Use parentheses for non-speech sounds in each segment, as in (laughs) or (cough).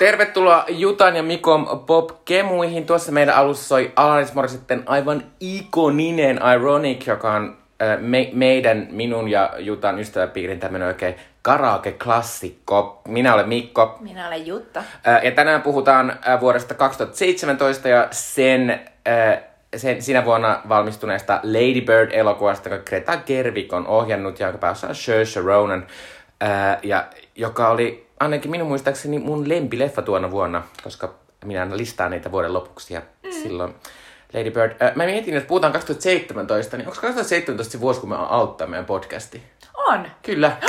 Tervetuloa Jutan ja Mikon Pop Kemuihin. Tuossa meidän alussa soi Alanis Morissitten aivan ikoninen Ironic, joka on me, meidän, minun ja Jutan ystäväpiirin tämmönen oikein karaoke-klassikko. Minä olen Mikko. Minä olen Jutta. Ja tänään puhutaan vuodesta 2017 ja sen, sen sinä vuonna valmistuneesta Lady Bird-elokuvasta, joka Greta Gerwig on ohjannut ja jonka päässä on Saoirse Ronan, ja joka oli ainakin minun muistaakseni mun lempileffa tuona vuonna, koska minä aina listaan niitä vuoden lopuksi ja mm. silloin Lady Bird. Äh, mä mietin, että puhutaan 2017, niin onko 2017 se vuosi, kun me auttaa meidän podcasti? On. Kyllä. (gasps)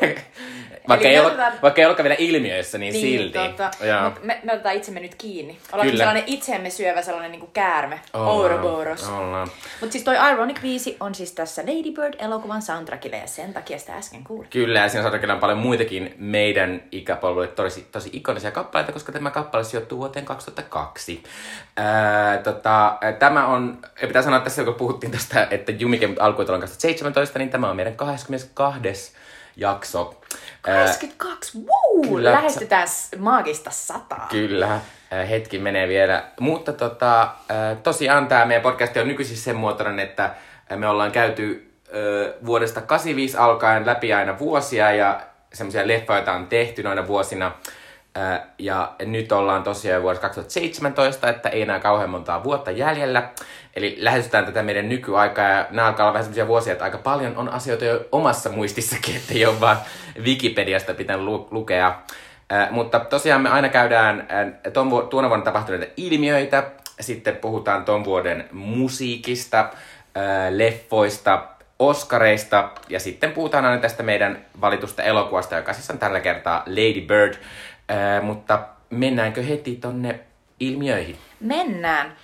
(laughs) vaikka, ei me ole, otetaan- vaikka ei olekaan vielä ilmiöissä, niin, Niin, silti. Totta. Mut me, me otetaan itsemme nyt kiinni. Ollaanko Kyllä. sellainen itseemme syövä sellainen niinku käärme? Ollaan, Ouroboros. ollaan. Mutta siis toi Ironic 5 on siis tässä Lady Bird-elokuvan soundtrackille ja sen takia sitä äsken kuulin. Kyllä, ja siinä saadaan on paljon muitakin meidän ikäpolville tosi, tosi ikonisia kappaleita, koska tämä kappale sijoittuu vuoteen 2002. Ää, tota, tämä on, pitää sanoa tässä, kun puhuttiin tästä, että Jumike alkoi tuolla 2017, niin tämä on meidän 22. jakso. Ää, 22, wuu! kyllä. Lähestytään maagista sataa. Kyllä, hetki menee vielä. Mutta tota, tosiaan tämä meidän podcast on nykyisin sen muotoinen, että me ollaan käyty vuodesta 85 alkaen läpi aina vuosia ja semmoisia leffoja, joita on tehty noina vuosina. Ja nyt ollaan tosiaan vuodessa 2017, että ei enää kauhean montaa vuotta jäljellä. Eli lähestytään tätä meidän nykyaikaa ja nämä alkaa olla vähän semmoisia vuosia, että aika paljon on asioita jo omassa muistissakin, (laughs) että ei ole vaan Wikipediasta pitänyt lu- lukea. Mutta tosiaan me aina käydään äh, ton vu- tuona vuonna tapahtuneita ilmiöitä, sitten puhutaan ton vuoden musiikista, leffoista, Oscareista ja sitten puhutaan aina tästä meidän valitusta elokuvasta, joka siis on tällä kertaa Lady Bird. Mutta mennäänkö heti tonne ilmiöihin? Mennään.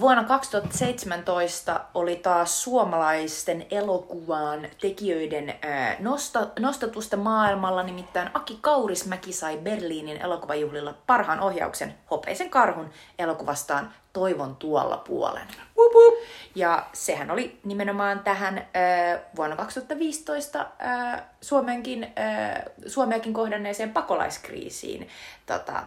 Vuonna 2017 oli taas suomalaisten elokuvan tekijöiden nosta, nostatusta maailmalla, nimittäin Aki Kaurismäki sai Berliinin elokuvajuhlilla parhaan ohjauksen Hopeisen karhun elokuvastaan Toivon tuolla puolen. Wup, wup. Ja sehän oli nimenomaan tähän äh, vuonna 2015 äh, Suomenkin, äh, Suomeakin kohdanneeseen pakolaiskriisiin tota,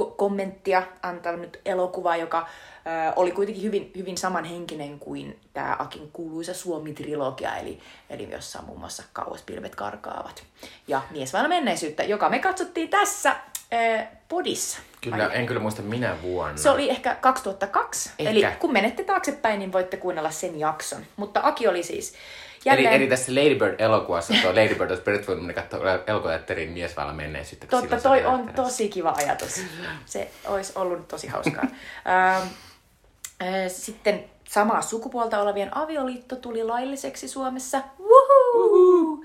ko- kommenttia antanut elokuva, joka äh, oli kuitenkin hyvin, hyvin samanhenkinen kuin tämä Akin kuuluisa Suomi-trilogia, eli, eli jossa muun muassa Kauas pilvet karkaavat. Ja Mies vailla menneisyyttä, joka me katsottiin tässä äh, podissa. Kyllä, en kyllä muista minä vuonna. Se oli ehkä 2002. Ehkä. Eli kun menette taaksepäin, niin voitte kuunnella sen jakson. Mutta Aki oli siis jälleen... eli tässä Lady Bird-elokuvassa tuo Lady Bird olisi periaatteessa voinut katsoa elokuvateatterin mies vailla menneisyyttä. Totta, silloin se toi on tosi kiva ajatus. Se olisi ollut tosi hauskaa. (laughs) Ähm, äh, Sitten samaa sukupuolta olevien avioliitto tuli lailliseksi Suomessa. Woohoo!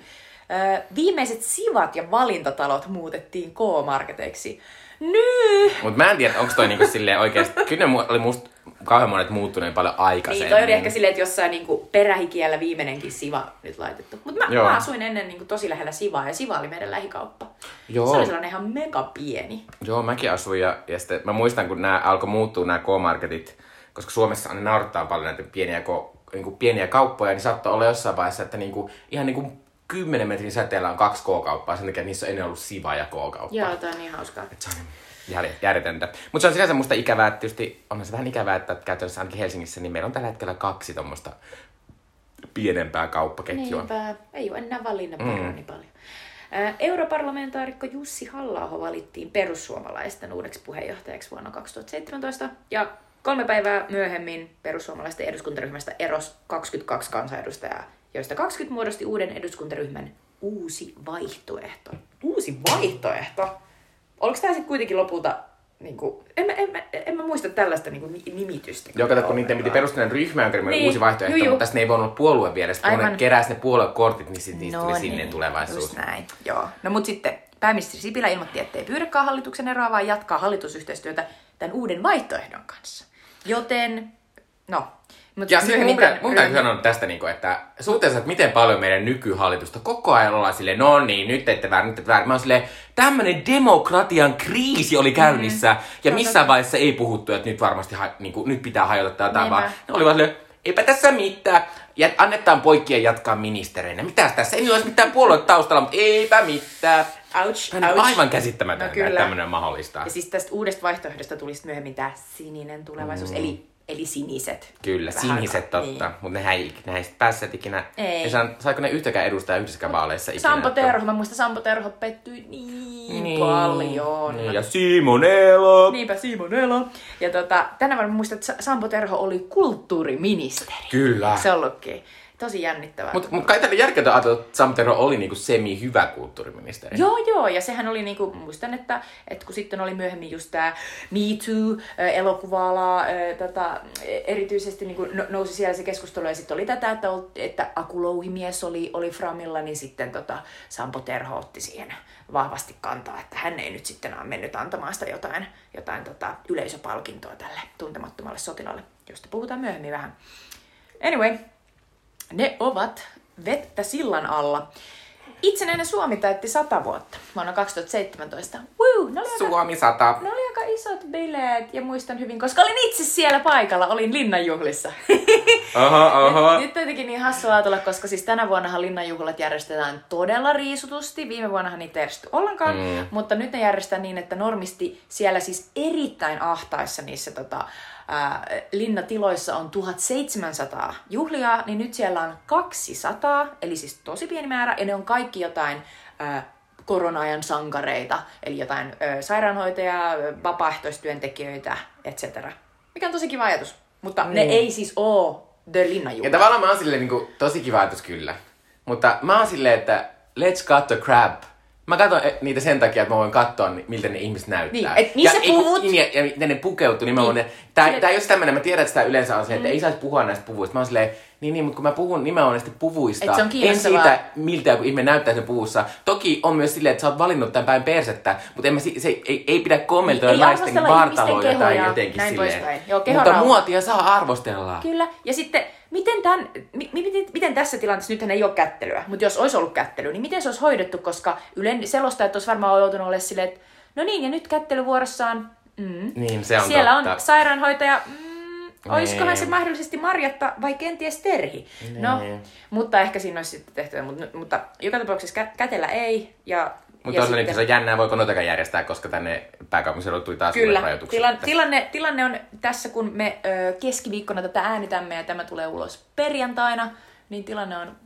Äh, Viimeiset sivat ja valintatalot muutettiin K-marketeiksi. Nyt! Mut mä en tiedä, onko toi niinku silleen oikeesti... Kyllä ne oli musta kauhean monet muuttuneen paljon aikaisemmin. Niin, toi oli ehkä silleen, että jossain niinku perähikiellä viimeinenkin siva nyt laitettu. Mutta mä, Joo. mä asuin ennen niinku tosi lähellä Sivaa ja Siva oli meidän lähikauppa. Joo. Se oli sellainen ihan mega pieni. Joo, mäkin asuin ja, ja sitten mä muistan, kun nämä alkoi muuttua nämä K-marketit, koska Suomessa aina naurattaa paljon näitä pieniä, ko, niinku pieniä kauppoja, niin saattoi olla jossain vaiheessa, että niinku, ihan niinku 10 metrin säteellä on kaksi K-kauppaa, sen takia että niissä on ennen ollut Siva ja K-kauppa. Joo, tää on niin hauskaa. Et se on järjetöntä. Mutta se on sinänsä musta ikävää, että tietysti onhan se vähän ikävää, että käytännössä ainakin Helsingissä, niin meillä on tällä hetkellä kaksi tuommoista pienempää kauppaketjua. Niinpä, ei ole enää valinnanvaraa mm. niin paljon. Europarlamentaarikko Jussi halla valittiin perussuomalaisten uudeksi puheenjohtajaksi vuonna 2017. Ja kolme päivää myöhemmin perussuomalaisten eduskuntaryhmästä eros 22 kansanedustajaa, joista 20 muodosti uuden eduskuntaryhmän Uusi vaihtoehto. Uusi vaihtoehto? Oliko tämä sitten kuitenkin lopulta, niin kuin, en, mä, en, mä, en mä muista tällaista niin kuin, nimitystä. Joo, kato, kun niiden piti perustaa ryhmä, oli Niin, uusi vaihtoehto, juu, juu. mutta tässä ne ei voinut olla puolue vielä. Sitten kun ne keräsi ne puoluekortit, niin sitten niistä tuli No sinne niin, tulevaisuus. Just näin, joo. No mut sitten pääministeri Sipilä ilmoitti, että ei pyydäkään hallituksen eroa, vaan jatkaa hallitusyhteistyötä tämän uuden vaihtoehdon kanssa. Joten, no. Mut Ja sitten mun, myöhemmin pitää- mun täytyy sanoa tästä, niin kuin, että suhteessa, että miten paljon meidän nykyhallitusta koko ajan ollaan silleen, no niin, nyt ette väärin, nyt ette väärin. Mä oon silleen, tämmönen demokratian kriisi oli käynnissä, ja on missään vaiheessa ei puhuttu, että nyt varmasti, ha, niin kuin, nyt pitää hajota jotain, Niinpä. vaan ne oli vaan silleen, eipä tässä mitään. Ja annetaan poikien jatkaa ministereinä. Mitäs tässä? Ei olisi mitään puoluetta taustalla, mutta eipä mitään. Ouch, Tämä on ouch. aivan käsittämätöntä, No että tämmöinen on mahdollista. Ja siis tästä uudesta vaihtoehdosta tuli sitten myöhemmin tämä sininen tulevaisuus, eli, eli siniset. Kyllä, Vähän siniset aikaa. totta. Niin. Mutta nehän ei, nehän ei päässeet ikinä. Ei. Ne saan, saiko ne yhtäkään edustaa yhdessäkään vaaleissa ikinä? Sampo että- Terho, mä muistan Sampo Terho pettyi niin, paljon. Niin, ja Simon Elo. Niinpä Simon Elo. Ja tota, tänä vuonna muistan, että Sa- Sampo Terho oli kulttuuriministeri. Kyllä. Se on ollutkin tosi jännittävää. Mutta mut kai tänne järkeä ajatella, että Sampo Terho oli niinku semi-hyvä kulttuuriministeri. Joo, joo, ja sehän oli niinku, muistan, että, että kun sitten oli myöhemmin just tämä Me Too-elokuva tota, erityisesti niinku no- nousi siellä se keskustelu, ja sitten oli tätä, että, että Aku Louhimies oli, oli Framilla, niin sitten tota, Sampo Terho otti siihen vahvasti kantaa, että hän ei nyt sitten ole mennyt antamaan sitä jotain, jotain tota, yleisöpalkintoa tälle tuntemattomalle sotilalle, josta puhutaan myöhemmin vähän. Anyway, ne ovat vettä sillan alla. Itsenäinen Suomi täytti 100 vuotta vuonna 2017. Woo, ne oli aika, Suomi 100. ne oli aika isot bileet ja muistan hyvin, koska olin itse siellä paikalla, olin linnanjuhlissa. Aha, aha. (laughs) Nyt on jotenkin niin hassua ajatella, koska siis tänä vuonnahan linnanjuhlat järjestetään todella riisutusti. Viime vuonnahan niitä ei järjestetty ollenkaan, mm. mutta nyt ne järjestetään niin, että normisti siellä siis erittäin ahtaissa niissä tota, ää, linnatiloissa on 1700 juhlia, niin nyt siellä on 200, eli siis tosi pieni määrä, ja ne on kaikki jotain ää, korona-ajan sankareita, eli jotain ö, sairaanhoitajia, ö, vapaaehtoistyöntekijöitä, etc. Mikä on tosi kiva ajatus. Mutta ne ei siis oo The Ja Linnanjuhlat. tavallaan mä oon silleen niinku, tosi kiva ajatus kyllä. Mutta mä oon silleen, että let's cut the crab. Mä katson eh, niitä sen takia, että mä voin katsoa, miltä ne ihmiset näyttää. Niin, et missä ja, kun- puvut? Niin, ja, ja miten ne pukeutuu, niin mä voin, Niin. tää, Sille- tää ei ole tämmönen, mä tiedän, että sitä yleensä on se, että ei saisi puhua näistä puvuista. Mä oon silleen, niin, niin, mutta kun mä puhun nimenomaan näistä puvuista, se on en siitä, miltä joku ihminen näyttää sen puvussa. Toki on myös silleen, että sä oot valinnut tämän päin persettä, mutta en mä, si- se, ei, ei pidä kommentoida Ei naisten vartaloja tai jotenkin näin silleen. poispäin. Joo, mutta muotia saa arvostella. Kyllä. Ja sitten, miten, tämän, mi, mi- miten, miten tässä tilanteessa, nythän ei ole kättelyä, mutta jos olisi ollut kättely, niin miten se olisi hoidettu, koska Ylen selostajat olisi varmaan joutunut olemaan silleen, että no niin, ja nyt kättelyvuorossaan, mm, Niin, se on siellä totta. on sairaanhoitaja, mm, olisikohan Niin. se mahdollisesti Marjatta vai kenties Terhi? No, Niin. mutta ehkä siinä olisi sitten tehty, mutta, mutta joka tapauksessa kä- kätellä ei. Ja, Mutta ja on niin, se jännää, voiko noitakaan järjestää, koska tänne pääkaupunkiseudulle tuli taas Kyllä. rajoitukset. Tilan, että- tilanne, tilanne on tässä, kun me ö, keskiviikkona tätä äänitämme ja tämä tulee ulos perjantaina, niin tilanne on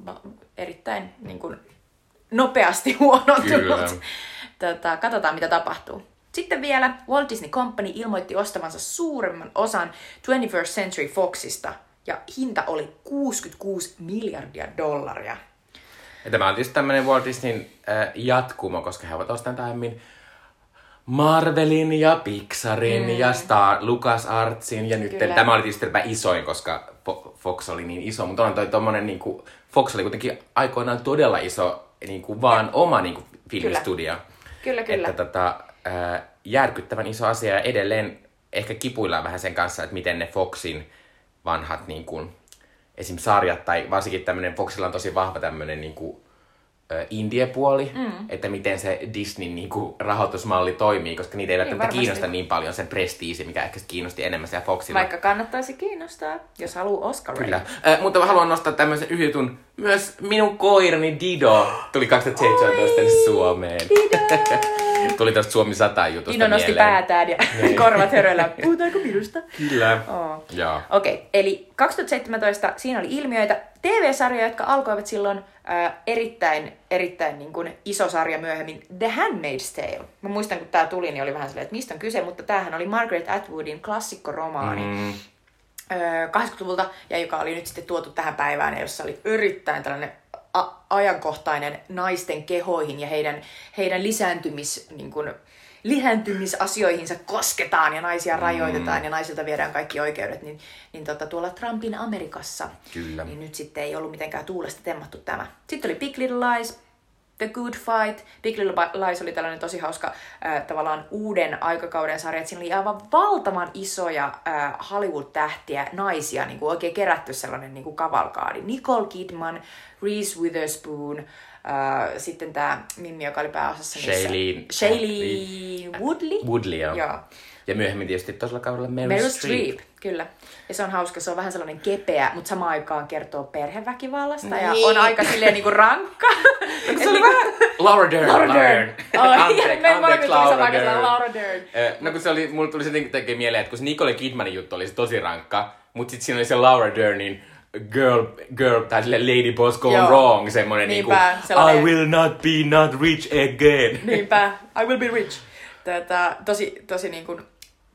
erittäin niin kuin, nopeasti (laughs) huonontunut. Tota, katsotaan, mitä tapahtuu. Sitten vielä Walt Disney Company ilmoitti ostavansa suuremman osan 21st Century Foxista, ja hinta oli 66 miljardia dollaria. Ja tämä on tietysti tämmöinen Walt Disneyn äh, jatkumo, koska he ovat ostaneet aiemmin Marvelin ja Pixarin mm. ja Star, Lucas Artsin ja nyt Kyllä. tämä oli tietysti tämä isoin, koska Fo- Fox oli niin iso, mutta on toi tommonen niinku, Fox oli kuitenkin aikoinaan todella iso niinku, vaan oma niinku, filmistudio. Kyllä, kyllä. Että tota, äh, järkyttävän iso asia ja edelleen ehkä kipuillaan vähän sen kanssa, että miten ne Foxin vanhat niin kuin, esim. sarjat tai varsinkin tämmöinen, Foxilla on tosi vahva tämmöinen niin kuin, indie-puoli, mm. että miten se Disneyn niin kuin, rahoitusmalli toimii, koska niitä ei välttämättä varmasti. kiinnosta niin paljon se prestiisi, mikä ehkä kiinnosti enemmän siellä Foxilla. Vaikka kannattaisi kiinnostaa, jos haluaa Oscar Kyllä. Äh, mutta mä haluan nostaa tämmöisen yhden. Myös minun koirani Dido tuli 2017 tänne Suomeen. (laughs) tuli tästä Suomi 100 jutusta Dino nosti mieleen. päätään ja (laughs) korvat höröllä. Puhutaanko minusta? Kyllä. Oh. Joo. Okei, okay, eli 2017 siinä oli ilmiöitä, TV-sarjoja, jotka alkoivat silloin äh, erittäin, erittäin niin kuin iso sarja myöhemmin, The Handmaid's Tale. Mä muistan, kun tää tuli, niin oli vähän silleen, että mistä on kyse, mutta tämähän oli Margaret Atwoodin klassikkoromaani. Mm. Öö, 80-luvulta, ja joka oli nyt sitten tuotu tähän päivään, ja jossa oli erittäin tällainen a- ajankohtainen naisten kehoihin ja heidän, heidän lisääntymis, niin kuin, lisääntymisasioihinsa kosketaan ja naisia rajoitetaan ja naisilta viedään kaikki oikeudet, niin, niin tota, tuolla Trumpin Amerikassa, Kyllä. niin nyt sitten ei ollut mitenkään tuulesta temmattu tämä. Sitten oli Big Little Lies, The Good Fight. Big Little Lies oli tällainen tosi hauska äh, tavallaan uuden aikakauden sarja. että Siinä oli aivan valtavan isoja äh, Hollywood-tähtiä, naisia, niin kuin oikein kerätty sellainen niin kuin kavalkaadi. Nicole Kidman, Reese Witherspoon, äh, sitten tämä Mimmi, joka oli pääosassa. Shailene- Shailene Woodley. Woodley, joo. Joo. Ja myöhemmin tietysti toisella kaudella Meryl, Meryl Streep. Streep, kyllä. Ja se on hauska, se on vähän sellainen kepeä, mutta samaan aikaan kertoo perheväkivallasta ja Niin. on aika silleen niinku rankka. (laughs) Se oli niinku- vähän... Laura Dern. Laura Dern. (laughs) Anteeksi, Laura Dern. Laura Dern. No kun se oli, mulla tuli se jotenkin tekee mieleen, että kun se Nicole Kidmanin juttu oli se tosi rankka, mutta sitten siinä oli se Laura Dernin girl, girl tai sille lady boss gone Joo. wrong, semmonen niinku, sellainen- I will not be not rich again. Niinpä, I will be rich. Tätä, tosi, tosi niin kuin,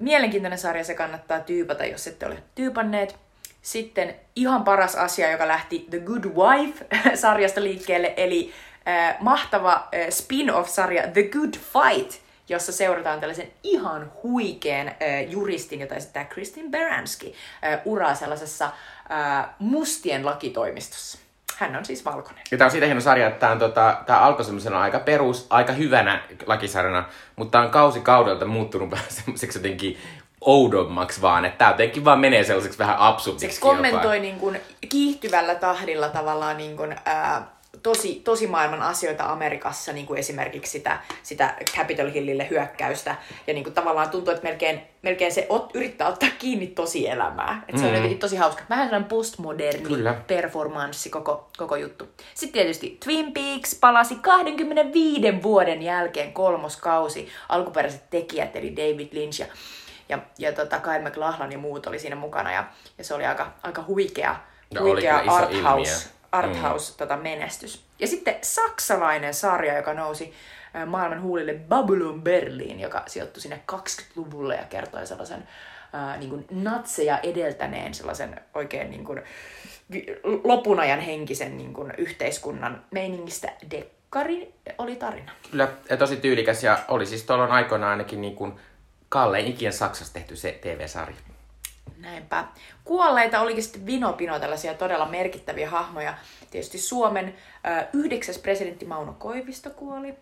mielenkiintoinen sarja, se kannattaa tyypata, jos ette ole tyypanneet. Sitten ihan paras asia, joka lähti The Good Wife-sarjasta (laughs) liikkeelle, eli äh, mahtava äh, spin-off-sarja The Good Fight, jossa seurataan tällaisen ihan huikean äh, juristin, jota esittää Kristin Baranski, äh, uraa sellaisessa äh, mustien lakitoimistossa. Hän on siis valkoinen. Ja tää on siitä hieno sarja, että tää, on, tota, tää alkoi semmosena aika perus, aika hyvänä lakisarjana, mutta tää on kausi kaudelta muuttunut (laughs) vähän semmoiseksi jotenkin oudommaksi vaan, että tää jotenkin vaan menee sellaiseksi vähän absurdiksi. se kommentoi niin kuin kiihtyvällä tahdilla tavallaan niin kuin, ää, tosi, tosi maailman asioita Amerikassa, niin kuin esimerkiksi sitä, sitä Capitol Hillille hyökkäystä. Ja niin kuin tavallaan tuntuu, että melkein, melkein se ot, yrittää ottaa kiinni tosi elämää. Et se on jotenkin tosi hauska. Vähän sellainen postmoderni Kyllä. performanssi koko, koko juttu. Sitten tietysti Twin Peaks palasi 25 vuoden jälkeen kolmoskausi. Alkuperäiset tekijät eli David Lynch ja, ja, ja tota Kyle MacLachlan ja muut oli siinä mukana. Ja, ja se oli aika, aika huikea, huikea iso arthouse, arthouse tota, menestys. Ja sitten saksalainen sarja, joka nousi maailman huulille Babylon Berlin, joka sijoittui sinne 20-luvulle ja kertoi sellaisen ää, niin kuin natseja edeltäneen sellaisen oikein niin kuin, vi- lopun ajan henkisen niin kuin, yhteiskunnan meiningistä. Dekkari oli tarina. Kyllä, ja tosi tyylikäs ja oli siis tuolloin aikoina ainakin niin kuin kallein ikinä Saksassa tehty se TV-sarja. Näinpä. Kuolleita olikin sitten vinopino tällaisia todella merkittäviä hahmoja. Tietysti Suomen ö, yhdeksäs presidentti Mauno Koivisto kuoli.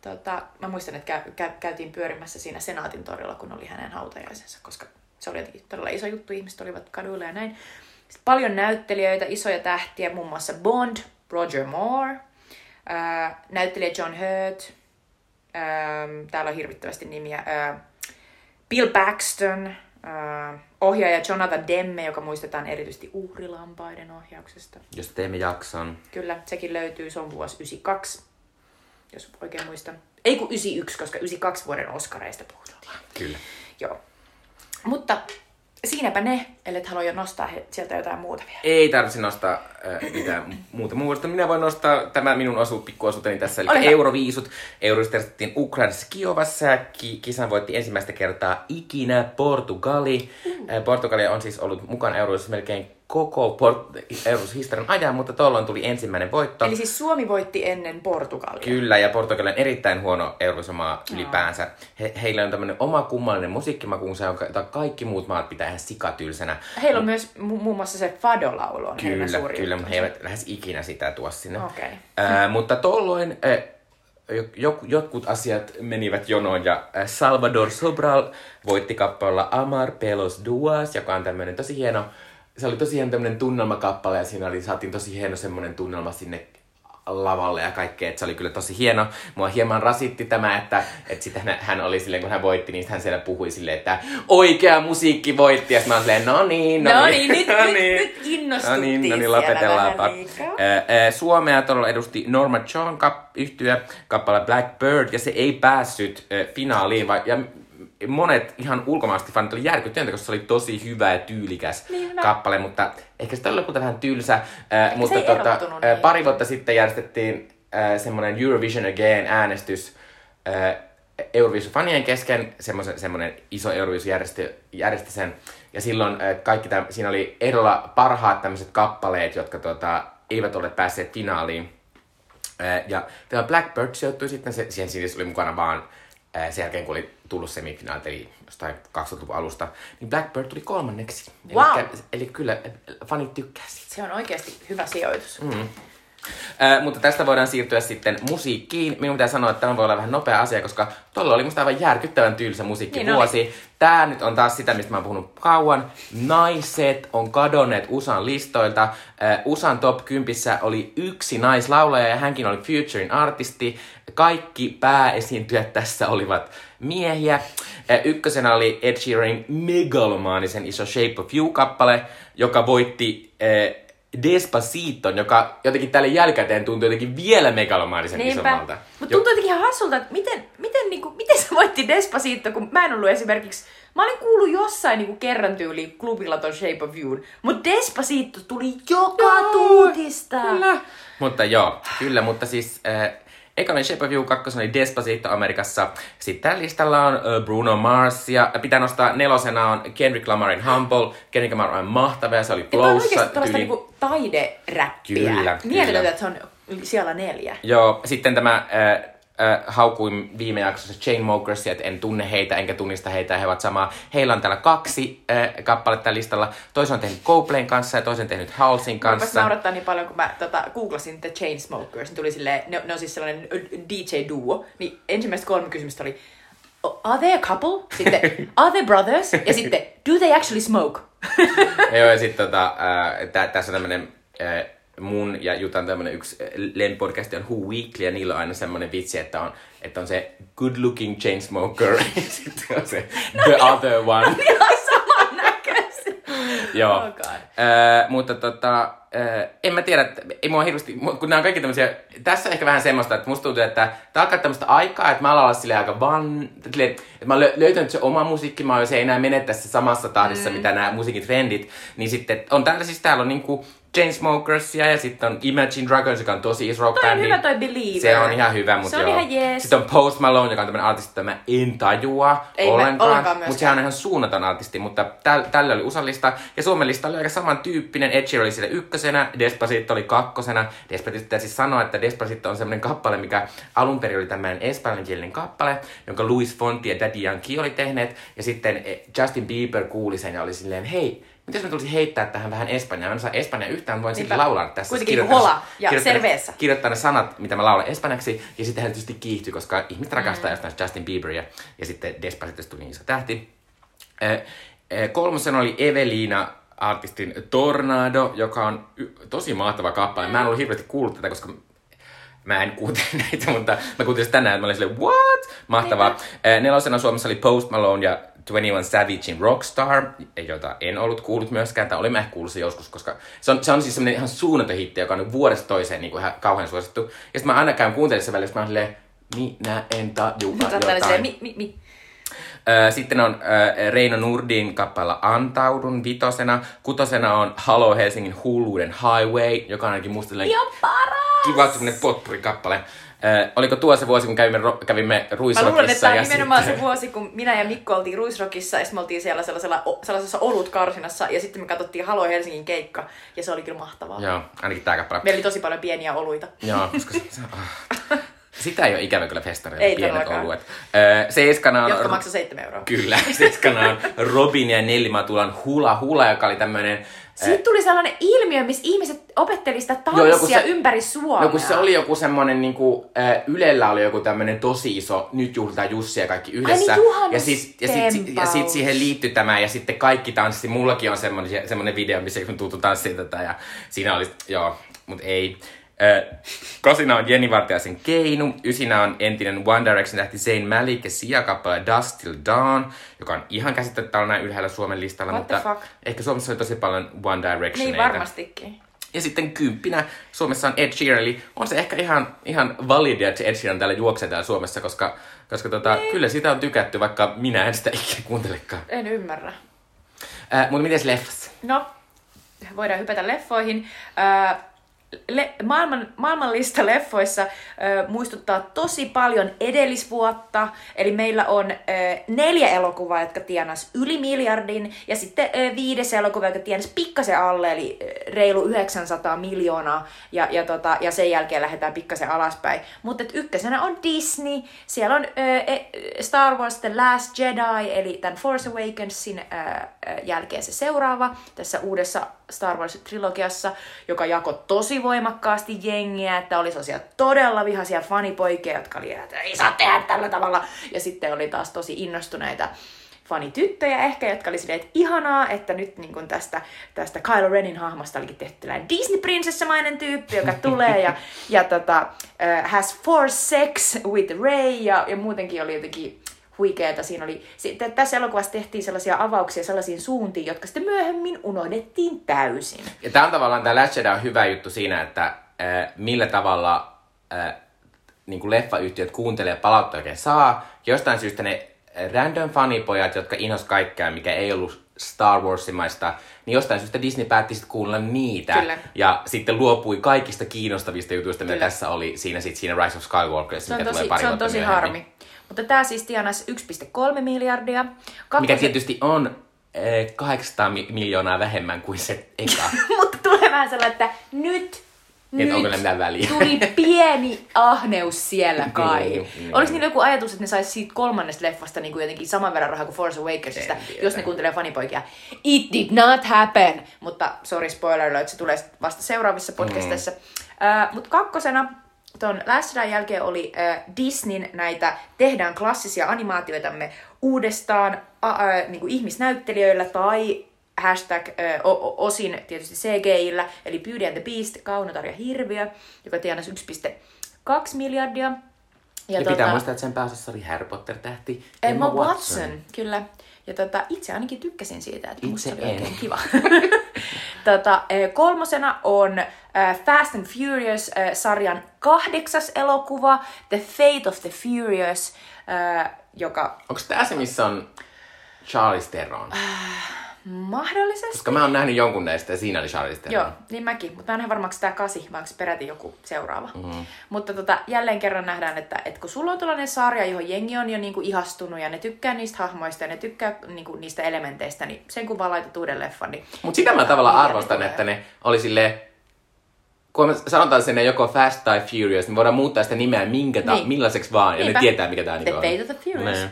Tota, mä muistan, että käy, käy, käytiin pyörimässä siinä Senaatin torilla, kun oli hänen hautajaisensa, koska se oli jotenkin todella iso juttu. Ihmiset olivat kaduilla ja näin. Sitten paljon näyttelijöitä, isoja tähtiä, muun muassa Bond, Roger Moore, ää, näyttelijä John Hurt, ää, täällä on hirvittävästi nimiä, ää, Bill Paxton, äh, ohjaaja Jonathan Demme, joka muistetaan erityisesti uhrilampaiden ohjauksesta. Jos teemme jakson. Kyllä, sekin löytyy, se on vuosi 92, jos oikein muistan. Ei kun 91, koska 92 vuoden Oscareista puhutaan. Kyllä. Joo. Mutta siinäpä ne, ellei halua jo nostaa he- sieltä jotain muuta vielä. Ei tarvitse nostaa äh, mitään muuta muuta. Minä voin nostaa tämä minun osu, pikkuosuuteni tässä, eli. Euroviisut. Euroviisut järjestettiin Ukrainassa Kiovassa ki- kisan voitti ensimmäistä kertaa ikinä Portugali. Äh, Portugali on siis ollut mukana Euroviisussa melkein koko Port- Euroviisuhistorian ajan, mutta tuolloin tuli ensimmäinen voitto. Eli siis Suomi voitti ennen Portugalia. Kyllä, ja Portugali on erittäin huono Euroviisumaa ylipäänsä. He, heillä on tämmöinen oma kummallinen musiikkimakuunsa, jota kaikki muut maat pitää ihan sikatylsänä. Heillä on myös mu- muun muassa se Fado-laulu on Kyllä, suuri kyllä, mutta he eivät lähes ikinä sitä tuo sinne. Okei. Ää, mutta tuolloin jo- jotkut asiat menivät jonoon ja Salvador Sobral voitti kappaleella Amar Pelos Duas, joka on tämmöinen tosi hieno, se oli tosi hieno tämmöinen tunnelmakappale ja siinä oli, saatiin tosi hieno semmoinen tunnelma sinne lavalle ja kaikkea, että se oli kyllä tosi hieno. Mua hieman rasitti tämä, että, että sitten hän, hän oli silleen, kun hän voitti, niin hän siellä puhui silleen, että oikea musiikki voitti. Ja mä oon silleen, no niin, No niin, nyt- (laughs) no nyt- niin. nyt innostuttiin No niin, no niin, lopetellaanpa. Suomea todella edusti Norma John kap- yhtyä kappale Blackbird, ja se ei päässyt ää, finaaliin, vai, ja monet ihan ulkomaalaiset fanit oli järkyttyneitä, koska se oli tosi hyvä ja tyylikäs Niin, hyvä. kappale, mutta ehkä sitä oli lopulta vähän tylsä. Ää, mutta tota, ää, niin. pari vuotta sitten järjestettiin ää, semmoinen Eurovision Again äänestys ää, Eurovision fanien kesken, semmoisen, semmoinen iso Eurovision järjesti, järjesti sen. Ja silloin ää, kaikki täm, siinä oli ehdolla parhaat tämmöiset kappaleet, jotka tota, eivät ole päässeet finaaliin. Ää, Ja tämä Blackbird sijoittui sitten, se, siihen siis oli mukana vaan ää, sen jälkeen, kun oli tullut semifinaalit, eli jostain 2000-luvun alusta, niin Blackbird tuli kolmanneksi. Wow. Eli, eli kyllä ää, fanit tykkäsi. Se on oikeasti hyvä sijoitus. Mm. Äh, mutta tästä voidaan siirtyä sitten musiikkiin. Minun pitää sanoa, että tämä voi olla vähän nopea asia, koska tuolla oli musta aivan järkyttävän tylsä musiikkivuosi. Niin Tää nyt on taas sitä, mistä mä oon puhunut kauan. Naiset on kadonneet USAn listoilta. Äh, USAn top 10 oli yksi naislaulaja ja hänkin oli featuring artisti. Kaikki pääesiintyjät tässä olivat miehiä. Ykkösenä oli Ed Sheeranin megalomaanisen iso Shape of You-kappale, joka voitti äh, Despaciton, joka jotenkin tälle jälkikäteen tuntuu jotenkin vielä megalomaanisen isommalta. Mutta tuntuu jotenkin ihan hassulta, että miten, miten, niinku, miten se voitti Despacito, kun mä en ollut esimerkiksi... Mä olin kuullut jossain niinku kerran tyyli klubilla ton Shape of You, mutta Despacito tuli joka joo, tuutista. Kyllä. Mutta joo, kyllä, mutta siis... Äh, Eka oli Shape of You, kakkosen oli Despacito Amerikassa. Sitten listalla on Bruno Mars ja pitää nostaa nelosena on Kendrick Lamarin Humble. Kendrick Lamar on mahtava ja se oli Flowssa. Tämä on tällaista niinku taideräppiä. Kyllä, Mietitään, että se on siellä neljä. Joo, sitten tämä äh, äh, haukuin viime jaksossa Chainsmokersia, että en tunne heitä enkä tunnista heitä, he ovat samaa. Heillä on täällä kaksi äh, kappaletta listalla. Toisen on tehnyt Coplayn kanssa ja toisen tehnyt Halsin kanssa. Mä naurattaa niin paljon, kun mä tota, googlasin The Chainsmokers, niin tuli silleen, ne, ne on siis sellainen DJ-duo, niin ensimmäiset kolme kysymystä oli, are they a couple? Sitten, (laughs) are they brothers? Ja sitten, do they actually smoke? Joo, ja sitten tota, äh, tässä on tämmönen äh, mun ja Jutan tämmönen yksi äh, lempodcast on Who Weekly, ja niillä on aina semmoinen vitsi, että on, että on se good looking chain smoker, (laughs) ja sitten on se no the niin, other one. (laughs) No niin, Joo. Oh äh, mutta tota, äh, en mä tiedä, ei mua hirveästi, kun nämä on kaikki tämmöisiä, tässä on ehkä vähän semmoista, että musta tuntuu, että tää alkaa tämmöistä aikaa, että mä alan olla silleen aika van, silleen, että mä oon löytänyt se oma musiikki, mä se ei enää mene tässä samassa tahdissa, mm. mitä nämä musiikin trendit, niin sitten on täällä siis täällä on niinku Chainsmokersia ja sitten on Imagine Dragons, joka on tosi iso rock Toi on hyvä toi Believer. Se on ihan hyvä, mutta Se on joo. ihan jees. Sitten on Post Malone, joka on tämmönen artisti, jota mä en tajua Ei ollenkaan. ollenkaan mutta sehän on ihan suunnaton artisti, mutta täl, tällä oli usallista. Ja Suomen lista oli aika samantyyppinen. Ed Sheeran oli siellä ykkösenä, Despacito oli kakkosena. Despacito siis sanoa, että Despacito on semmoinen kappale, mikä alun perin oli tämmöinen espanjankielinen kappale, jonka Luis Fonti ja Daddy Yankee oli tehneet. Ja sitten eh, Justin Bieber kuuli sen ja oli silleen, hei, Miten mä tulisin heittää tähän vähän espanjaa? Mä en saa espanjaa yhtään, voin sitten laulaa tässä. Kuitenkin siis hola ja cerveza. Kirjoittaa ne sanat, mitä mä laulan espanjaksi, ja sitten hän tietysti kiihtyi, koska ihmiset rakastaa mm. jostain Justin Bieberia, ja sitten Despacito tuli niin iso tähti. kolmosen oli Evelina artistin Tornado, joka on tosi mahtava kappale. Mä en ollut hirveästi kuullut tätä, koska mä en kuuntele (laughs) näitä, mutta mä kuuntelin tänään, että mä olin silleen, what? Mahtavaa. Nelosena Suomessa oli Post Malone ja 21 Savagein Rockstar, jota en ollut kuullut myöskään, tai olin mä ehkä kuullut se joskus, koska se on, se on siis semmoinen ihan suunnaton hitti, joka on vuodesta toiseen niin kuin ihan kauhean suosittu. Ja sitten mä aina käyn kuuntelemaan sen välissä, mä oon silleen, minä en tajua jotain. Mi, mi, mi. Sitten on Reino Nurdin kappalla Antaudun vitosena. Kutosena on Halo Helsingin hulluuden Highway, joka on ainakin musta kiva semmonen potpuri-kappale. Äh, oliko tuo se vuosi, kun kävimme, kävimme Ruisrockissa? Mä luulen, että tämä on nimenomaan sitten... se vuosi, kun minä ja Mikko oltiin Ruisrockissa ja sitten me oltiin siellä sellaisella, sellaisessa olutkarsinassa ja sitten me katsottiin Halo Helsingin keikka ja se oli kyllä mahtavaa. Joo, ainakin tämä kappale. Meillä oli tosi paljon pieniä oluita. Joo, koska se, oh. Sitä ei ole ikävä kyllä festareilla, ei pienet todellakaan. oluet. Öö, seiskana on... Jotka maksaa 7 euroa. Kyllä, seiskana on Robin ja Nelli Matulan Hula Hula, joka oli tämmöinen siitä tuli sellainen ilmiö, missä ihmiset opetteli sitä tanssia Joo, se, ympäri Suomea. Joku se oli joku semmoinen, niin kuin, äh, Ylellä oli joku tämmöinen tosi iso, nyt juhlitaan Jussi ja kaikki yhdessä. Ai niin, ja sitten ja sit, ja sit siihen liittyi tämä ja sitten kaikki tanssi. Mullakin on semmoinen, semmoinen video, missä kun tuttu tanssii tätä ja siinä oli, joo, mutta ei. Kasina on Jenni Vartiaisen Keinu, ysinä on entinen One Direction tähti Zayn Malik ja Sia kappale Dust Till Dawn, joka on ihan käsittämättä näin ylhäällä Suomen listalla, What mutta ehkä Suomessa oli tosi paljon One Direction. Niin varmastikin. Ja sitten kymppinä Suomessa on Ed Sheeran, eli on se ehkä ihan, ihan validia, että Ed Sheeran täällä juoksee täällä Suomessa, koska, koska tota, niin. kyllä sitä on tykätty, vaikka minä en sitä ikinä kuuntelekaan. En ymmärrä. Äh, mutta miten leffas? No, voidaan hypätä leffoihin. Äh, le- maailman, maailmanlista leffoissa ö, muistuttaa tosi paljon edellisvuotta. Eli meillä on ö, neljä elokuvaa, jotka tienas yli miljardin, ja sitten ö, viides elokuva, joka tienas pikkasen alle, eli reilu 900 miljoonaa, ja, ja, tota, ja sen jälkeen lähdetään pikkasen alaspäin. Mutta ykkösenä on Disney, siellä on ö, Star Wars The Last Jedi, eli tämän Force Awakensin ö, jälkeen se seuraava, tässä uudessa Star Wars-trilogiassa, joka jakoi tosi voimakkaasti jengiä, että oli sellaisia todella vihaisia fanipoikia, jotka oli, että ei saa tehdä tällä tavalla. Ja sitten oli taas tosi innostuneita fanityttöjä ehkä, jotka oli silleen, että ihanaa, että nyt niin kun tästä, tästä Kylo Renin hahmosta olikin tehty tällainen Disney-prinsessamainen tyyppi, joka tulee ja, (laughs) ja tota, uh, has force sex with Rey ja, ja muutenkin oli jotenkin huikeeta. Siinä oli, tässä elokuvassa tehtiin sellaisia avauksia sellaisiin suuntiin, jotka sitten myöhemmin unohdettiin täysin. Ja tämä on tavallaan, tämä Last Jedi on hyvä juttu siinä, että äh, millä tavalla äh, niin kuin leffayhtiöt kuuntelee palautetta oikein saa. Jostain syystä ne random fanipojat, jotka inhos kaikkea, mikä ei ollut Star Warsimaista, niin jostain syystä Disney päätti sitten kuunnella niitä. Kyllä. Ja sitten luopui kaikista kiinnostavista jutuista, mitä Kyllä. tässä oli siinä, sit, siinä Rise of Skywalkerissa, mikä tosi, tulee pari se on tosi myöhemmin. harmi. Mutta tämä siis tienasi 1,3 miljardia. Mikä Kakkosen- tietysti on äh, 800 mi- miljoonaa vähemmän kuin se eka. (laughs) Mutta tulee vähän sellainen, että nyt, Niin, nyt onko mitään väliä? tuli (laughs) pieni ahneus siellä kai. Niin, niin. Oliko niillä joku ajatus, että ne saisi siitä kolmannesta leffasta niin kuin jotenkin saman verran rahaa kuin Force Awakensista, jos ne kuuntelee fanipoikia? It did not happen! Mutta sorry spoiler alert, se tulee vasta seuraavissa podcasteissa. Mm. Uh, Mutta kakkosena ton Last Jedin jälkeen oli äh, Disneyn näitä tehdään klassisia animaatioitamme uudestaan a, ä, niin kuin ihmisnäyttelijöillä tai hashtag ö, o, osin tietysti CGIllä, eli Beauty and the Beast, Kaunotar ja Hirviö, joka tienasi 1,2 miljardia. Ja, ja tota- pitää muistaa, että sen pääosassa oli Harry Potter-tähti Emma Watson. kyllä. Ja tota, itse ainakin tykkäsin siitä, että musta Itse oli oikein kiva. (laughs) tota, eh, kolmosena on eh, Fast and Furious-sarjan kahdeksas elokuva, The Fate of the Furious, joka Onko tämä se, missä on Charles Theron? Mahdollisesti... Koska mä oon nähnyt jonkun näistä ja siinä oli Charles Theron. Joo, niin mäkin. Mutta mä en varmaanko tämä kasi, vai onko peräti joku seuraava. Mm-hmm. Mutta tota, jälleen kerran nähdään, että, että kun sulla on tällainen sarja, johon jengi on jo niinku ihastunut ja ne tykkää niistä hahmoista ja ne tykkää niinku niistä elementeistä, niin sen kun vaan laitat uuden leffan, niin... Mutta sitä mä tavallaan ne arvostan, tulee? että ne oli silleen, kun me sanotaan sinne joko Fast tai Furious, niin voidaan muuttaa sitä nimeä minkä ta- Niin. millaiseksi vaan, ja Niinpä. ne tietää mikä tää The niinku on. Fate of the Furious. Niin.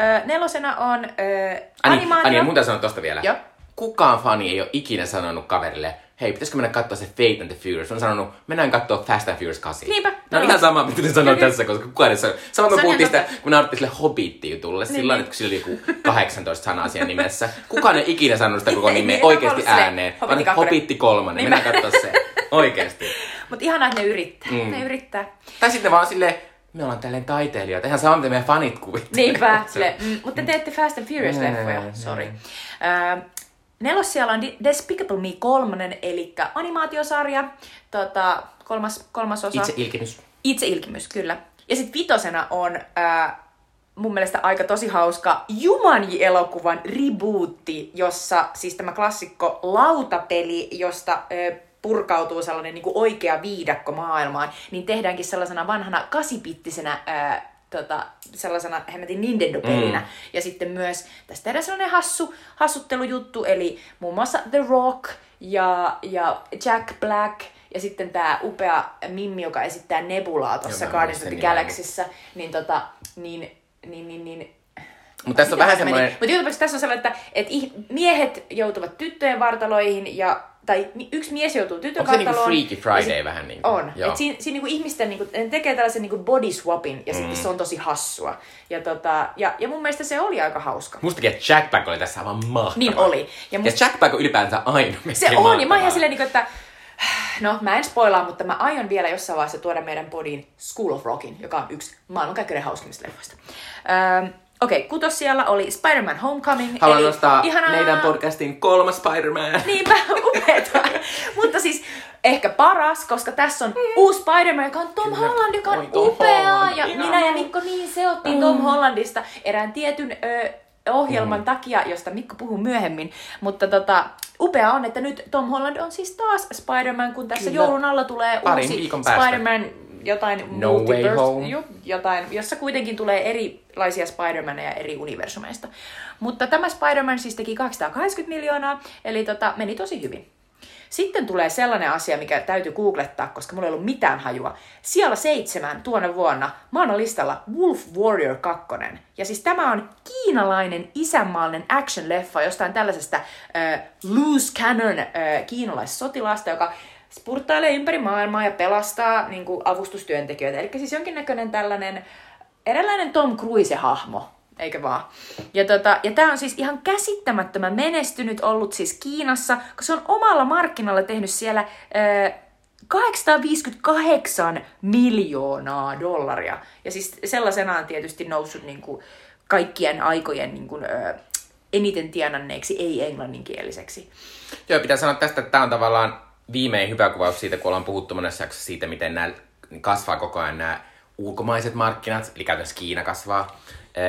Öö, nelosena on öö, Ani, animaatio. Ani, mun täytyy sanoa tosta vielä. Joo. Kukaan fani ei ole ikinä sanonut kaverille, hei, pitäisikö mennä katsoa se Fate and the Furious? On sanonut, mennään katsoa Fast and Furious 8. Niinpä, No joo. ihan sama, mitä ne sanoo tässä, koska kukaan ei sano. Sama on puhuttiin sitä, kun naurattiin sille Hobbit-jutulle, Niin, sillä niin. että kun sillä oli joku 18 sanaa siinä nimessä. Kukaan ei ikinä sanonut sitä koko nimeä niin, oikeasti ääneen. Hobbitti Vaan. Hobbitti kolmonen, Niinpä. mennään katsoa se. Oikeesti. Mutta ihanaa, että ne yrittää. Mm. Ne yrittää. Tai sitten vaan silleen, me ollaan tälleen taiteilijoita, ihan sama mitä meidän fanit kuvittelee. Niinpä, (laughs) sille, mm, mutta te teette Fast and Furious-leffoja, Mm, sorry. Öö, nelos siellä on Despicable Me 3, eli animaatiosarja, tota, kolmas, kolmas osa. Itse ilkimys. Itse ilkimys, kyllä. Ja sitten vitosena on ää, mun mielestä aika tosi hauska Jumanji-elokuvan rebootti, jossa siis tämä klassikko lautapeli, josta purkautuu sellainen niin oikea viidakko maailmaan, niin tehdäänkin sellaisena vanhana kasipittisenä ää, tota, sellaisena hemmetin Nintendo-pelinä. Mm. Ja sitten myös tästä tehdään sellainen hassu, hassuttelujuttu, eli muun muassa The Rock ja, ja Jack Black ja sitten tämä upea Mimmi, joka esittää Nebulaa tuossa Guardians of the Galaxyssä, niin tota, niin, niin, niin, niin Mutta tässä on vähän semmoinen... Mutta tässä on sellainen, että, että miehet joutuvat tyttöjen vartaloihin ja tai yksi mies joutuu tytön Onko se niinku. Freaky ja Friday vähän niinku? On. Joo. Et siinä, siinä niinku ihmisten niinku, ne tekee tällaisen niinku body swapin ja sitten se on tosi hassua. Ja, tota, ja, ja mun mielestä se oli aika hauska. Mustakin, että Jack Black oli tässä aivan mahtava. Niin oli. Ja Ja must, Jack Black on ylipäänsä aina se on, ja mä ihan silleen, niinku, että No, mä en spoilaa, mutta mä aion vielä jossain vaiheessa tuoda meidän podiin School of Rockin, joka on yksi maailmankaikkeuden hauskimmista leffoista. Öö, Okei, okay, kutos siellä oli Spider-Man Homecoming. Haluan eli nostaa ihanaa- meidän podcastin kolmas Spider-Man. Niinpä, (laughs) upeeta. Mutta siis ehkä paras, koska tässä on uusi Spider-Man, joka on Tom Kyllä. Holland, joka on Oi, Tom upea. Holland, ja ihanaa. minä ja Mikko niin seottiin Tom Hollandista erään tietyn ö, ohjelman takia, josta Mikko puhuu myöhemmin. Mutta tota, upea on, että nyt Tom Holland on siis taas Spider-Man, kun tässä Kyllä. joulun alla tulee Parin uusi. Spider-Man jotain No Way Home. jotain, jossa kuitenkin tulee erilaisia Spider-Maneja eri universumeista. Mutta tämä Spider-Man siis teki 280 miljoonaa, eli tota, meni tosi hyvin. Sitten tulee sellainen asia, mikä täytyy googlettaa, koska mulla ei ollut mitään hajua. Siellä seitsemän tuona vuonna maailmanlistalla Wolf Warrior 2. Ja siis tämä on kiinalainen isänmaallinen action-leffa jostain tällaisesta äh, loose cannon äh, kiinalaissotilaasta, joka spurttailee ympäri maailmaa ja pelastaa niin kuin, avustustyöntekijöitä. Eli siis jonkinnäköinen tällainen eräänlainen Tom Cruise-hahmo, eikö vaan? Ja, tota, ja tämä on siis ihan käsittämättömän menestynyt ollut siis Kiinassa, koska se on omalla markkinalla tehnyt siellä ö, 858 miljoonaa dollaria. Ja siis sellaisenaan tietysti noussut niin kuin, kaikkien aikojen niin kuin, ö, eniten tienanneeksi ei-englanninkieliseksi. Joo, pitää sanoa tästä, että tämä on tavallaan viimein hyvä kuvaus siitä, kun ollaan puhuttu monessa jaksossa siitä, miten nämä kasvaa koko ajan nämä ulkomaiset markkinat, eli käytännössä Kiina kasvaa,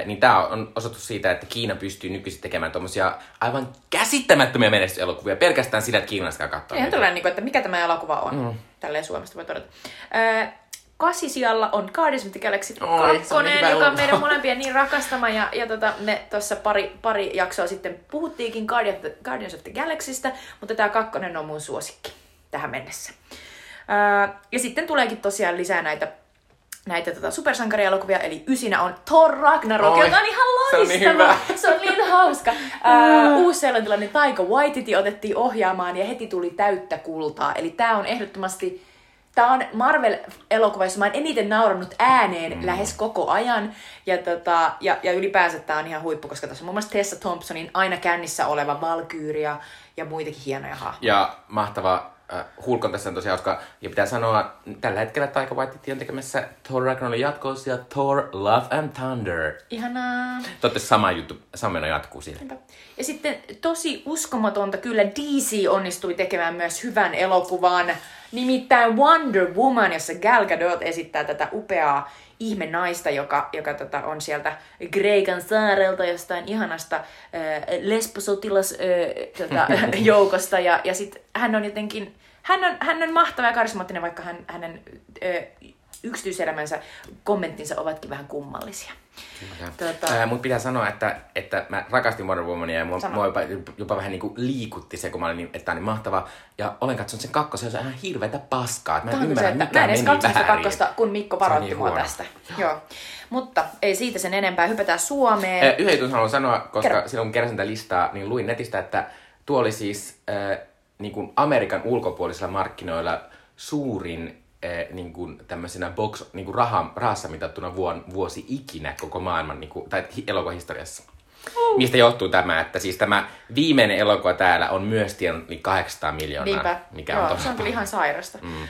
niin tämä on osoitus siitä, että Kiina pystyy nykyisin tekemään tuommoisia aivan käsittämättömiä menestyselokuvia pelkästään sillä, että kiinalaiset käy katsoa. Ihan tällainen, että mikä tämä elokuva on. Mm. Tälleen Suomesta voi todeta. kasisijalla on Guardians of the Galaxy 2, niin joka on meidän (laughs) molempien niin rakastama. Ja, ja tota, me tuossa pari, pari jaksoa sitten puhuttiinkin Guardians of the Galaxystä, mutta tämä kakkonen on mun suosikki tähän mennessä. ja sitten tuleekin tosiaan lisää näitä näitä tota, supersankarielokuvia, eli ysinä on Thor Ragnarok, Oi, joka on ihan loistava. Se on niin, hyvä. se on niin hauska. Uh, Uusi-Seelantilainen Taika Waititi otettiin ohjaamaan ja heti tuli täyttä kultaa. Eli tämä on ehdottomasti Tämä on Marvel-elokuva, jossa mä oon eniten naurannut ääneen mm. lähes koko ajan. Ja, tota, ja, ja ylipäänsä tämä on ihan huippu, koska tässä on muun muassa Tessa Thompsonin aina kännissä oleva Valkyria ja muitakin hienoja hahmoja. Ja mahtava äh, Hulk on tässä tosi hauska. Ja pitää sanoa, tällä hetkellä Taika Waititi on tekemässä Thor Ragnarokin jatkoosia Thor Love and Thunder. Ihanaa. Toivottavasti sama juttu, samana jatkuu siellä. Ja sitten tosi uskomatonta kyllä DC onnistui tekemään myös hyvän elokuvan. Nimittäin Wonder Woman, jossa Gal Gadot esittää tätä upeaa ihme naista, joka, joka tota, on sieltä Kreikan saarelta jostain ihanasta äh, lesbosotilas äh, tota, (laughs) joukosta. Ja, ja sitten hän on jotenkin, hän on, hän on mahtava ja karismaattinen, vaikka hän, hänen äh, yksityiselämänsä kommenttinsa ovatkin vähän kummallisia. Tota... Mutta pitää sanoa, että, että mä rakastin Wonder Womania ja mua, mua jopa, jopa vähän niin kuin liikutti se, kun mä olin niin, että tämä on niin mahtava. Ja olen katsonut sen kakkosen, se on ihan hirveätä paskaa. Mä en ymmärrä, se, että mä en edes katsonut sitä kakkosta, kun Mikko varoitti niin mua tästä. Joo. Mutta ei siitä sen enempää, hypätään Suomeen. Yhden jutun haluan sanoa, koska Kerro. silloin kun keräsin tätä listaa, niin luin netistä, että tuo oli siis äh, niin kuin Amerikan ulkopuolisilla markkinoilla suurin eh, niin kuin tämmöisenä box, niin kuin raha, rahassa mitattuna vuon, vuosi ikinä koko maailman niin kuin, tai elokuvahistoriassa. Uh. Mistä johtuu tämä, että siis tämä viimeinen elokuva täällä on myös tiennyt 800 miljoonaa. Niinpä. Mikä Joo, on se on kyllä ihan sairasta. Mm.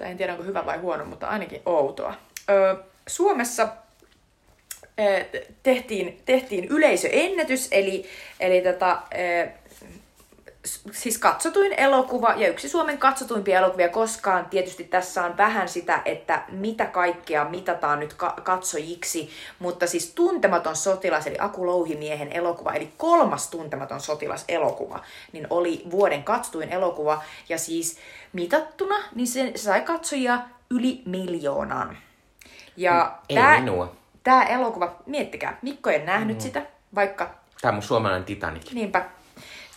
En tiedä, onko hyvä vai huono, mutta ainakin outoa. Ö, Suomessa tehtiin, tehtiin yleisöennätys, eli, eli tota, siis katsotuin elokuva ja yksi Suomen katsotuimpia elokuvia koskaan. Tietysti tässä on vähän sitä, että mitä kaikkea mitataan nyt ka- katsojiksi, mutta siis Tuntematon sotilas, eli Aku Louhimiehen elokuva, eli kolmas Tuntematon sotilas elokuva, niin oli vuoden katsotuin elokuva ja siis mitattuna, niin se, sai katsojia yli miljoonan. Ja Ei tää, minua. Tämä elokuva, miettikää, Mikko ei nähnyt mm. sitä, vaikka... Tämä on mun suomalainen Titanic. Niinpä,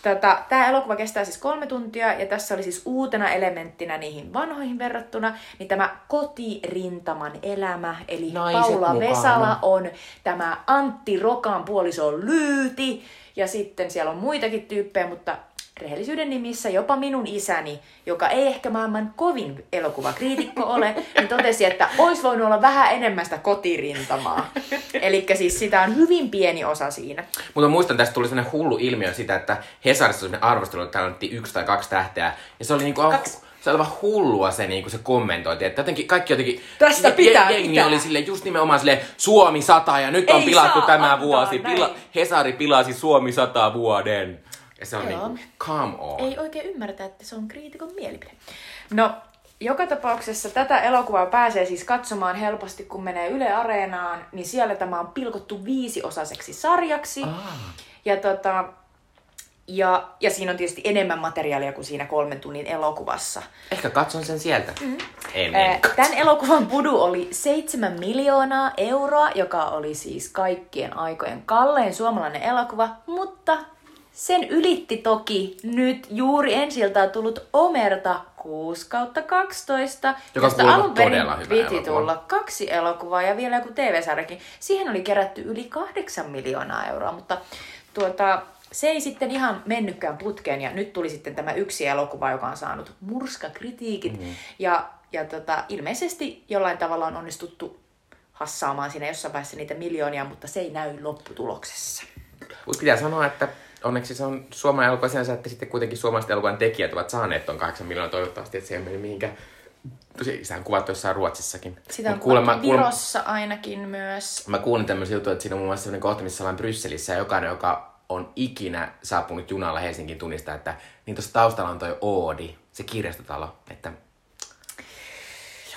Tota, tämä elokuva kestää siis kolme tuntia ja tässä oli siis uutena elementtinä niihin vanhoihin verrattuna, niin tämä kotirintaman elämä, eli Naiset Paula mukana. Vesala on tämä Antti Rokan puoliso Lyyti ja sitten siellä on muitakin tyyppejä, mutta rehellisyyden nimissä jopa minun isäni, joka ei ehkä maailman kovin elokuvakriitikko ole, niin totesi, että olisi voinut olla vähän enemmän sitä kotirintamaa. Eli siis sitä on hyvin pieni osa siinä. Mutta muistan, tästä tuli sellainen hullu ilmiö sitä, että Hesarissa oli arvostelu, että täällä yksi tai kaksi tähteä. Ja se oli niinku... Kaksi se oli vaan hullua se, niin kuin se kommentointi, että jotenkin kaikki jotenkin... Tästä pitää, jengi pitää. oli sille just nimenomaan sille Suomi sata ja nyt on Ei pilattu tämä vuosi. Pila, Hesari pilasi Suomi sata vuoden. Ja se on Joo. niin, come on. Ei oikein ymmärretä, että se on kriitikon mielipide. No, joka tapauksessa tätä elokuvaa pääsee siis katsomaan helposti, kun menee Yle Areenaan, niin siellä tämä on pilkottu viisiosaseksi sarjaksi. Ah. Ja, tota, ja, ja siinä on tietysti enemmän materiaalia kuin siinä kolmen tunnin elokuvassa. Ehkä katson sen sieltä. Mm. En, en Tämän elokuvan pudu oli 7 miljoonaa euroa, joka oli siis kaikkien aikojen kallein suomalainen elokuva, mutta Sen ylitti toki nyt juuri ensiltä tullut Omerta 6 kautta 12, Joka josta alun perin piti elokuva. tulla kaksi elokuvaa ja vielä joku TV-sarjakin. Siihen oli kerätty yli 8 miljoonaa euroa, mutta tuota, se ei sitten ihan mennytkään putkeen ja nyt tuli sitten tämä yksi elokuva, joka on saanut murskakritiikit mm. ja, ja tota, ilmeisesti jollain tavalla on onnistuttu hassaamaan siinä jossain vaiheessa niitä miljoonia, mutta se ei näy lopputuloksessa. Mutta pitää sanoa, että onneksi se on suomalainen elokuva sinänsä, että sitten kuitenkin suomalaiset elokuvan tekijät ovat saaneet ton 8 miljoonaa toivottavasti, että se ei mene mihinkään. Tosi, sehän kuvattu jossain Ruotsissakin. Sitä on kuulemma- kuulemma, Virossa ainakin myös. Mä kuulin tämmöisen jutun, että siinä on muun muassa sellainen kohta, missä ollaan Brysselissä ja jokainen, joka on ikinä saapunut junalla Helsingin tunnistaa, että niin tuossa taustalla on toi Oodi, se kirjastotalo, että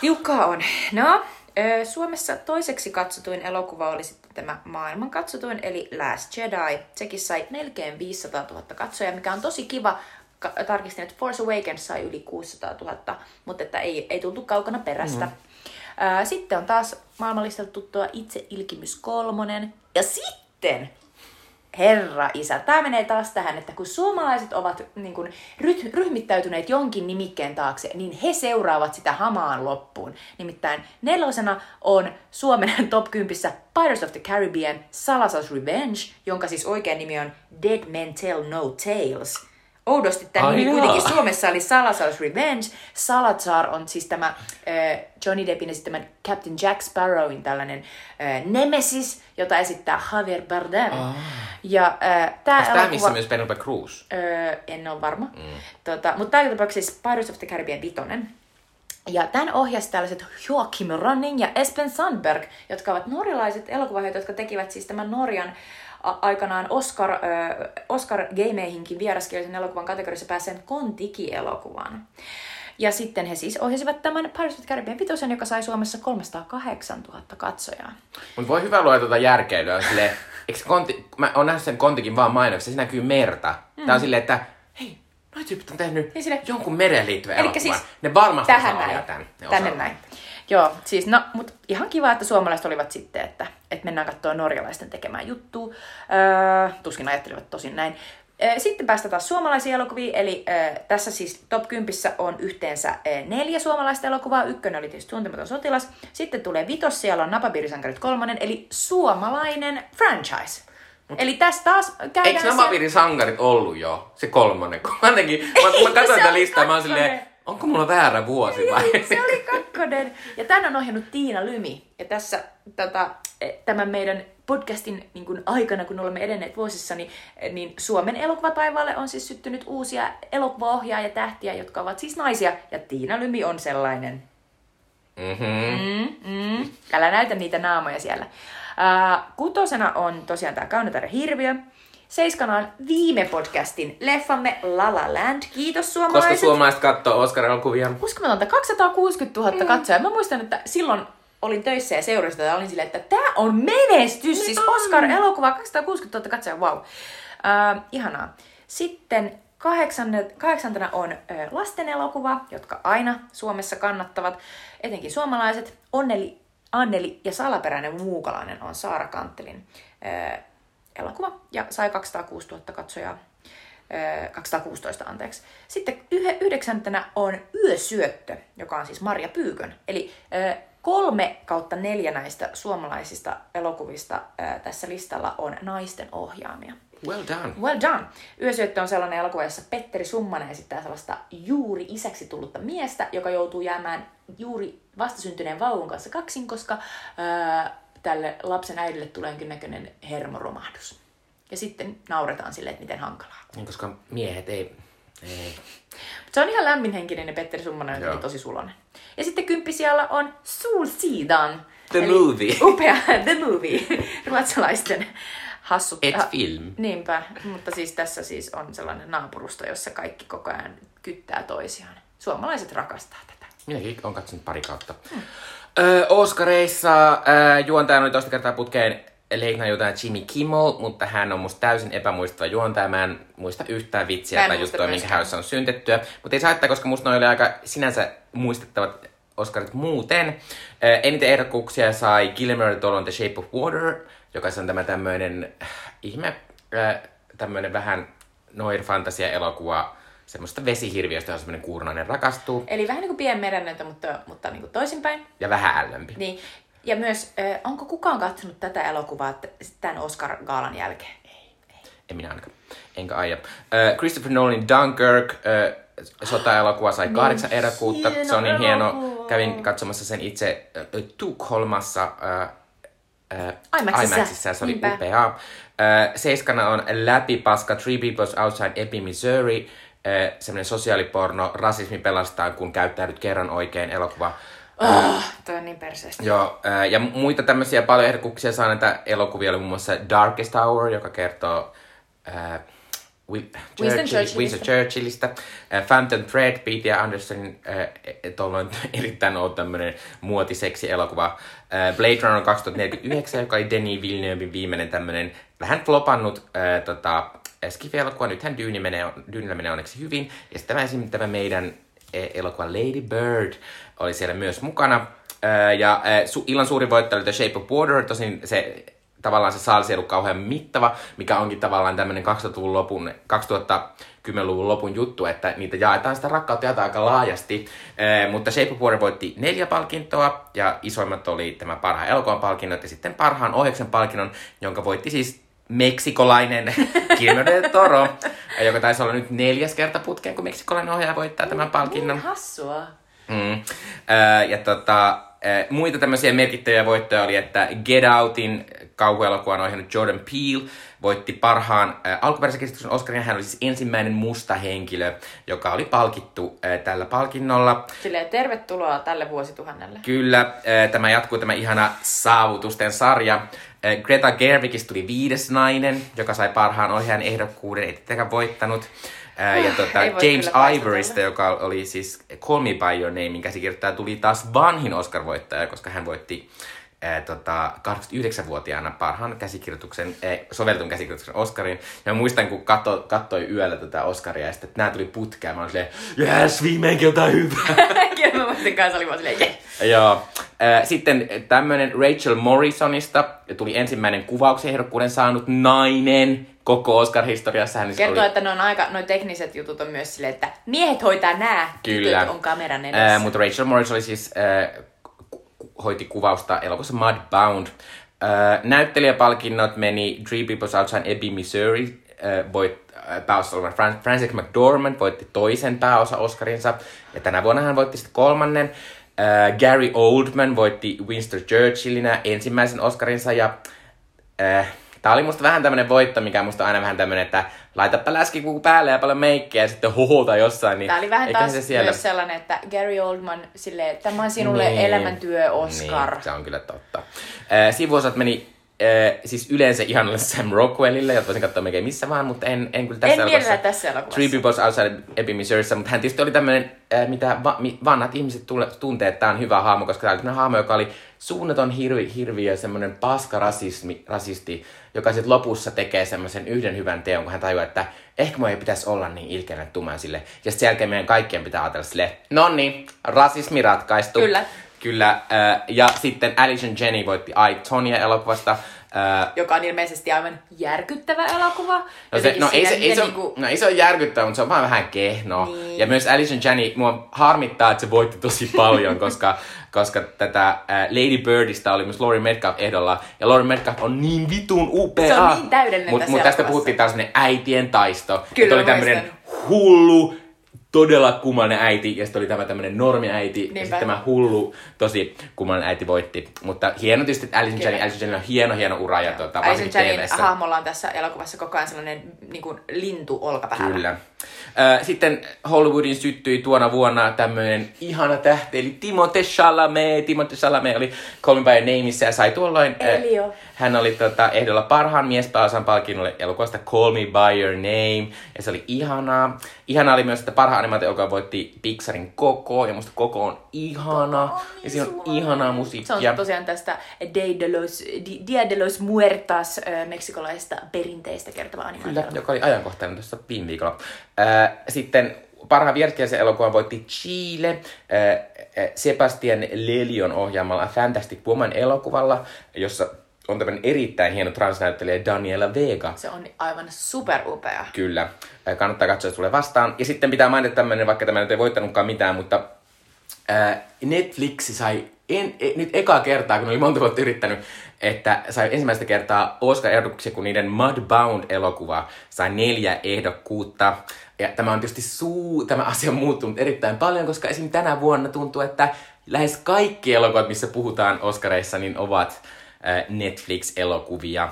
Tiukkaa on. No, Suomessa toiseksi katsotuin elokuva oli tämä maailman katsotuin, eli Last Jedi. Sekin sai melkein 500 000 katsojaa, mikä on tosi kiva. Ka- tarkistin, että Force Awakens sai yli 600 000, mutta että ei, ei tultu kaukana perästä. Mm-hmm. Sitten on taas maailmanlistalta tuttua Itse Ilkimys kolmonen. Ja sitten Herra isä, tämä menee taas tähän, että kun suomalaiset ovat niin kuin, ryh- ryhmittäytyneet jonkin nimikkeen taakse, niin he seuraavat sitä hamaan loppuun. Nimittäin nelosena on Suomen (laughs) top 10 Pirates of the Caribbean Salazar's Revenge, jonka siis oikea nimi on Dead Men Tell No Tales. Oudosti tämä nimi kuitenkin Suomessa oli Salazar's Revenge. Salazar on siis tämä äh, Johnny Deppin esittämän Captain Jack Sparrowin tällainen äh, nemesis, jota esittää Javier Bardem. Ah. Ja äh, tämä onko tämä missä myös Penelope Cruz? Öö, en ole varma. Mm. Tota, mutta tämä tapauksessa siis Pirates of the Caribbean vitonen. Ja tämän ohjasi tällaiset Joachim Ronning ja Espen Sandberg, jotka ovat norjalaiset elokuvahoitajat, jotka tekivät siis tämän Norjan aikanaan Oscar, ö, Oscar Gameihinkin vieraskielisen elokuvan kategoriassa pääseen Kontiki-elokuvan. Ja sitten he siis ohjasivat tämän Pirates of the Caribbean vitosen, joka sai Suomessa 308 000 katsojaa. Mutta voi hyvä luoda tuota järkeilyä silleen, eikö se konti, mä oon nähnyt sen kontikin vaan mainoksessa, siinä näkyy merta. Mm. Tää on silleen, että hei, noi tyypit on tehnyt Niin sille- jonkun mereen liittyvän elokuvan. siis ne varmasti tähän osaa näin. tän. Ne Tänne näin. Joo, siis no, mutta ihan kiva, että suomalaiset olivat sitten, että, että mennään katsoa norjalaisten tekemään juttua. Öö, tuskin ajattelivat tosin näin. Öö, Sitten päästään taas suomalaisiin elokuviin, eli öö, tässä siis top 10 on yhteensä öö, neljä suomalaista elokuvaa. Ykkönen oli tietysti Tuntematon sotilas. Sitten tulee vitos, siellä on Napapiirisankarit kolmonen, eli suomalainen franchise. Eli tässä taas käydään... Eikö nämä siellä- sankarit ollut jo, se kolmonen? (laughs) Kun mä, jotenkin, mä, mä katsoin tätä listaa, mä oon silleen? Onko mulla väärä vuosi vai? Ei, se oli kakkonen. Ja tämän on ohjannut Tiina Lymi. Ja tässä tota, eh, tämän meidän podcastin niin kuin aikana, kun olemme edenneet vuosissa, niin, eh, niin Suomen elokuvataivaalle on siis syttynyt uusia elokuvaohjaajia tähtiä, jotka ovat siis naisia. Ja Tiina Lymi on sellainen. Mm-hmm. Mm, mm. Älä näytä niitä naamoja siellä. Uh, kutosena on tosiaan tämä Kaunotar ja Hirviö. Seiskana on viime podcastin leffamme La La Land. Kiitos Koska suomalaiset. suomalaiset katsoo Oscar-elokuvia. uskomatonta, 260 000 mm. katsojaa. Mä muistan, että silloin olin töissä ja seurasin tätä ja olin silleen, että tämä on menestys, siis Oscar-elokuva, 260 000 katsojaa, wow. Uh, ihanaa. Sitten kahdeksantena on lasten elokuva, jotka aina Suomessa kannattavat, etenkin suomalaiset. Onneli, Anneli ja salaperäinen muukalainen on Saara Kanttelin elokuva ja sai 206 000 katsojaa. Ö, 216 anteeksi. Sitten yhdeksäntenä on Yösyöttö, joka on siis Marja Pyykön. Eli kolme kautta neljä näistä suomalaisista elokuvista tässä listalla on naisten ohjaamia. Well done. Well done! Yösyöttö on sellainen elokuva, jossa Petteri Summanen esittää sellaista juuri isäksi tullutta miestä, joka joutuu jäämään juuri vastasyntyneen vauvun kanssa kaksin, koska ää, tälle lapsen äidille tulee jonkinnäköinen hermoromahdus. Ja sitten nauretaan sille, että miten hankalaa. Niin, koska miehet ei... ei. Se on ihan lämminhenkinen ja Petteri Summanen on jotenkin tosi sulonen. Ja sitten kymppisialla on Solsidan. The Eli movie. (laughs) Upea The Movie. Ruotsalaisten hassut. Et ha- film. Niinpä, mutta siis tässä siis on sellainen naapurusto, jossa kaikki koko ajan kyttää toisiaan. Suomalaiset rakastaa tätä. Minäkin olen katsonut pari kautta. Hmm. Öö, Oscareissa öö, juontajana oli toista kertaa putkeen leiknajuontaja Jimmy Kimmel, mutta hän on musta täysin epämuistava juontaja. Mä en muista yhtään vitsiä tai juttua, minkä hän on syntettyä. Mutta ei haittaa, koska musta noi oli aika sinänsä muistettavat Oscarit muuten. Öö, eniten ehdokkuuksia sai Guillermo del Toro'n The Shape of Water, joka on tämä tämmöinen äh, ihme, äh, tämmöinen vähän noir fantasia elokuva semmoista vesihirviöstä, johon semmoinen kuurnainen rakastuu. Eli vähän niin kuin pienmerennöitä, mutta, mutta niin kuin toisinpäin. Ja vähän ällömpi. Niin. Ja myös, äh, onko kukaan katsonut tätä elokuvaa tämän Oscar-gaalan jälkeen? En minä ainakaan. Enkä aia. Uh, Christopher Nolan Dunkirk, uh, sota-elokuva sai kahdeksan eräkuutta. hieno Se on niin hieno. elokuva. Kävin katsomassa sen itse uh, Tukholmassa uh, uh, IMAXissa. IMAXissa. Se oli Niinpä. upea. Uh, seiskana on Läpipaska, Three People's Outside Ebbing, Missouri. Uh, semmoinen sosiaaliporno, rasismi pelastaa, kun käyttäydyt kerran oikein elokuva. Oh, toi on niin perseestä. Joo, ää, ja muita tämmöisiä paljon ehdokkuuksia saa näitä elokuvia, oli muun muassa Darkest Hour, joka kertoo ää, Wi- Churchill, Churchillista. Winston Churchillista. Ää, Phantom Thread, Peter Andersonin ää, tuolloin (laughs) erittäin ollut tämmöinen muotiseksi elokuva. Ää, Blade Runner 2049, joka oli Denis Villeneuvein viimeinen tämmöinen vähän flopannut ää, tota, skifi-elokuva. Nythän Dune menee, Dynellä menee onneksi hyvin. Ja sitten tämä esimerkiksi tämä meidän eh, elokuva Lady Bird oli siellä myös mukana. Ja su- illan suuri voittaja oli The Shape of Water, tosin se tavallaan se saalisi ei ollut kauhean mittava, mikä onkin tavallaan tämmöinen 2000-luvun lopun, 2010-luvun lopun juttu, että niitä jaetaan sitä rakkautta jaetaan aika laajasti. Ää, mutta Shape of Water voitti neljä palkintoa, ja isoimmat oli tämä parhaan elokuvan palkinnot, ja sitten parhaan ohjauksen palkinnon, jonka voitti siis meksikolainen (laughs) Guillermo del Toro, joka taisi olla nyt neljäs kerta putkeen, kun meksikolainen ohjaaja voittaa tämän palkinnon. Niin hassua. Mm. Äh, ja tota, muita tämmöisiä merkittäviä voittoja oli, että Get Outin kauhuelokuvan ohjannut Jordan Peele voitti parhaan äh, alkuperäisen käsityksen Oscarin. ja Hän oli siis ensimmäinen musta henkilö, joka oli palkittu äh, tällä palkinnolla. Silleen, tervetuloa tälle vuosituhannelle. Kyllä, äh, tämä jatkuu tämä ihana saavutusten sarja. Äh, Greta Gerwigistä tuli viides nainen, joka sai parhaan ohjaajan ehdokkuuden, ei tietenkään voittanut. Äh, ja voi James Ivorysta, joka oli siis Call Me By Your Namein käsikirjoittaja, tuli taas vanhin Oscar-voittaja, koska hän voitti ää, tota, 89-vuotiaana parhaan käsikirjoituksen, äh, sovelletun käsikirjoituksen Oscarin. Ja mä muistan, kun katso, kattoi yöllä tätä Oscaria, ja sitten että nämä tuli putkeen, mä olin silleen, yes, viimeinkin jotain hyvää. (laughs) Kyllä mä muistin kanssa, oli vaan silleen, yeah. Joo. Äh, Sitten tämmönen Rachel Morrisonista tuli ensimmäinen kuvauksen ehdokkuuden saanut nainen koko Oscar-historiassa. Hän siis Kertoo, oli, että ne on aika, noi tekniset jutut on myös silleen, että miehet hoitaa nää, Kyllä. on kameran edessä. Ää, mutta Rachel Morris oli siis, ää, ku- hoiti kuvausta elokuvassa Mudbound. Ää, näyttelijäpalkinnot meni Three People's Outside Ebbing, Missouri. Ää, voit, oleva Fran- Frances McDormand voitti toisen pääosa Oscarinsa. Ja tänä vuonna hän voitti sitten kolmannen. Ää, Gary Oldman voitti Winston Churchillinä ensimmäisen Oscarinsa. Ja Äh, Tää oli musta vähän tämmönen voitto, mikä musta on aina vähän tämmönen, että laitapa läskipuku päälle ja paljon meikkiä ja sitten huhuta jossain. Niin Tää oli vähän taas se siellä... myös sellainen, että Gary Oldman, silleen, tämä on sinulle Niin. elämäntyö Oscar. Niin, se on kyllä totta. Äh, sivuosat meni äh, siis yleensä ihanalle (laughs) Sam Rockwellille, jota voisin katsoa melkein missä vaan, mutta en, en kyllä tässä En mielellään tässä elokuvassa. Three People's Outside Ebbing, Missourissa, mutta hän tietysti oli tämmöinen, äh, mitä va, mi, vanhat ihmiset tule, tuntee, että tämä on hyvä hahmo, koska tämä oli tämmöinen hahmo, joka oli suunnaton hirvi, hirviö, semmoinen paska rasismi, rasisti, joka sitten lopussa tekee semmoisen yhden hyvän teon, kun hän tajuaa, että ehkä mun ei pitäisi olla niin ilkeänä tumaan sille. Ja sitten sen jälkeen meidän kaikkien pitää ajatella sille, no niin, rasismi ratkaistu. Kyllä. Kyllä. Äh, ja sitten Alison Jenny voitti I, Tonya elokuvasta. Äh, Joka on ilmeisesti aivan järkyttävä elokuva. No, se, no, ei, se, ei, se, niinku- no ei se ole järkyttävä, mutta se on vaan vähän kehno. Niin. Ja myös Alison Janney, mua harmittaa, että se voitti tosi paljon, koska, koska tätä äh, Lady Birdistä oli myös Laurie Metcalf ehdolla. Ja Laurie Metcalf on niin vitun upea. Se on niin täydellinen Mut, tässä mut tästä puhuttiin taas äitien taisto. Kyllä, että oli tämmöinen hullu, todella kummallinen äiti, ja sitten oli tämä tämmöinen normiäiti, ja Niinpä. sitten tämä hullu, tosi kummallinen äiti voitti. Mutta hieno tietysti, että Alison. Janney, Alison Janney on hieno, hieno ura, ja tuota, Alison TV:ssä. hahmolla on tässä elokuvassa koko ajan sellainen niin kuin lintu olkapäällä. Kyllä. Sitten Hollywoodin syttyi tuona vuonna tämmöinen ihana tähti, eli Timothée Chalamet. Timothée Chalamet oli Call Me By Your Nameissa ja sai tuolloin... Elio. Hän oli tota, ehdolla parhaan miespääosan palkinnolle elokuvasta Call Me By Your Name. Ja se oli ihanaa. Ihanaa oli myös, että parhaan animaatio, joka voitti Pixarin Koko. Ja musta Koko on ihana. ja siinä on ihanaa Se musiikkia. on tosiaan tästä Day de los, Di- Dia de los Muertas äh, meksikolaista perinteistä kertova animaatio. Kyllä, joka oli ajankohtainen tuossa viime viikolla. Sitten parhaan vierkielisen elokuvan voitti Chile Sebastian Lelion ohjaamalla Fantastic Woman elokuvalla, jossa on tämmöinen erittäin hieno transnäyttelijä Daniela Vega. Se on aivan superupea. Kyllä. Äh, Kannattaa katsoa, jos tulee vastaan. Ja sitten pitää mainita tämmöinen, vaikka tämä nyt ei voittanutkaan mitään, mutta Netflix sai en, e, nyt ekaa kertaa, kun oli monta vuotta yrittänyt, että sai ensimmäistä kertaa Oscar-ehdotuksia, kun niiden Mudbound-elokuva sai neljä ehdokkuutta. Ja tämä on tietysti suu, tämä asia on muuttunut erittäin paljon, koska esim. tänä vuonna tuntuu, että lähes kaikki elokuvat, missä puhutaan Oscareissa, niin ovat Netflix-elokuvia.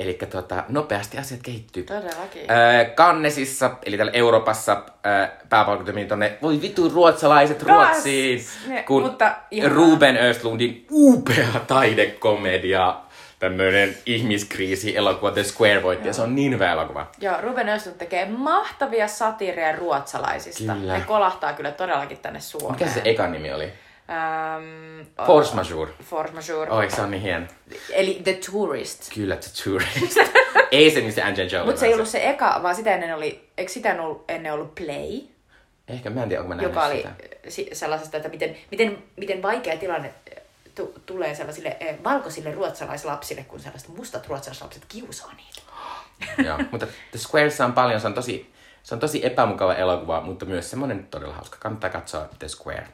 Eli tota, nopeasti asiat kehittyy. Todellakin. Äh, Kannesissa, eli täällä Euroopassa, äh, pääpalkinto meni tonne, voi vittu ruotsalaiset Ruotsiin, Ne, kun mutta. Ruben Östlundin upea taidekomedia, tämmöinen ihmiskriisi-elokuva The Square voitti, ja se on niin hyvä elokuva. Joo, Ruben Östlund tekee mahtavia satiireja ruotsalaisista. Kyllä. Ne kolahtaa kyllä todellakin tänne Suomeen. Mikä se ekan nimi oli? Ähm, Force Majeure. Force Majeure. Oh, eikö se on niin hieno? Eli The Tourist. Kyllä, The Tourist. (laughs) ei se, missä Angelina Jolie. Mutta se ei ollut se eka, vaan sitä ennen oli, eikö sitä ennen ollut Play, Ehkä mä en tiedä, onko mä joka oli sitä. si- sellaisesta, että miten, miten, miten vaikea tilanne tu- tulee sellaisille eh, valkoisille ruotsalaislapsille, kun sellaiset mustat ruotsalaislapset kiusaa niitä. (gasps) Joo, mutta The Squaressa on paljon, se on tosi, se on tosi epämukava elokuva, mutta myös semmoinen todella hauska. Kannattaa katsoa The Square.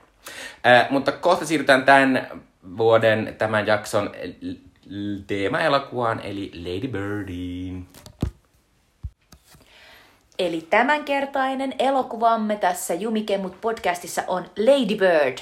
Äh, mutta kohta siirrytään tämän vuoden, tämän jakson teema-elokuvaan, eli Lady Birdiin. Eli tämänkertainen elokuvamme tässä Jumikemut podcastissa on Lady Bird.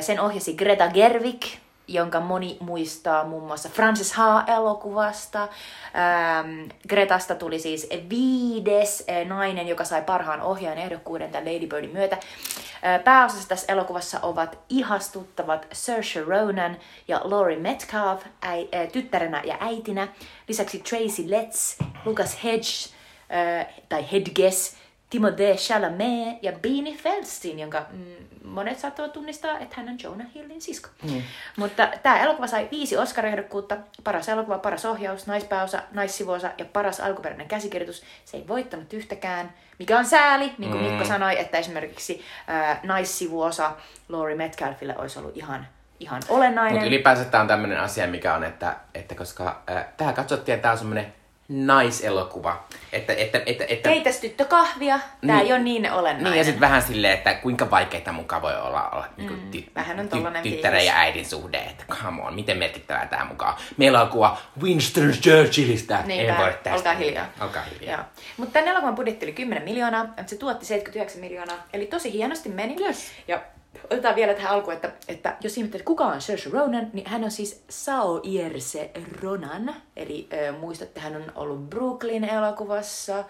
Sen ohjasi Greta Gerwig, jonka moni muistaa muun muassa Frances Ha-elokuvasta. Ähm, Gretasta tuli siis viides äh, nainen, joka sai parhaan ohjaajan ehdokkuuden tämän Lady Birdin myötä. Äh, Pääosassa tässä elokuvassa ovat ihastuttavat Saoirse Ronan ja Laurie Metcalf äi, äh, tyttärenä ja äitinä. Lisäksi Tracy Letts, Lucas Hedge, äh, tai Hedges, Timothée Chalamet ja Beanie Feldstein, jonka mm, monet saattavat tunnistaa, että hän on Jonah Hillin sisko. Mm. Mutta tämä elokuva sai viisi Oscar-ehdokkuutta, paras elokuva, paras ohjaus, naispääosa, naissivuosa ja paras alkuperäinen käsikirjoitus. Se ei voittanut yhtäkään, mikä on sääli, niin kuin mm. Mikko sanoi, että esimerkiksi äh, naissivuosa Laurie Metcalfille olisi ollut ihan, ihan olennainen. Mutta ylipäänsä tämä on tämmöinen asia, mikä on, että, että koska äh, tämä katsottiin, että tämä on semmoinen naiselokuva. Että, että, että, että, Keitäs tyttö kahvia, tämä Niin. ei ole niin olennainen. Niin, ja sitten vähän silleen, että kuinka vaikeita mukaan voi olla, olla mm, niin ty- vähän on tollanen tyttären fiilis. ja äidin suhde, että come on, miten merkittävää tämä mukaan. Meillä on kuva Winston Churchillistä. Niinpä, Ei voi tästä. olkaa hiljaa. Olkaa hiljaa. Joo. Mutta tämän elokuvan budjetti oli 10 miljoonaa, että se tuotti 79 miljoonaa, eli tosi hienosti meni. Yes. Ja otetaan vielä tähän alkuun, että, että jos ihmettelet, kuka on Saoirse Ronan, niin hän on siis Saoirse Ronan, eli äh, muistatte, hän on ollut Brooklyn-elokuvassa,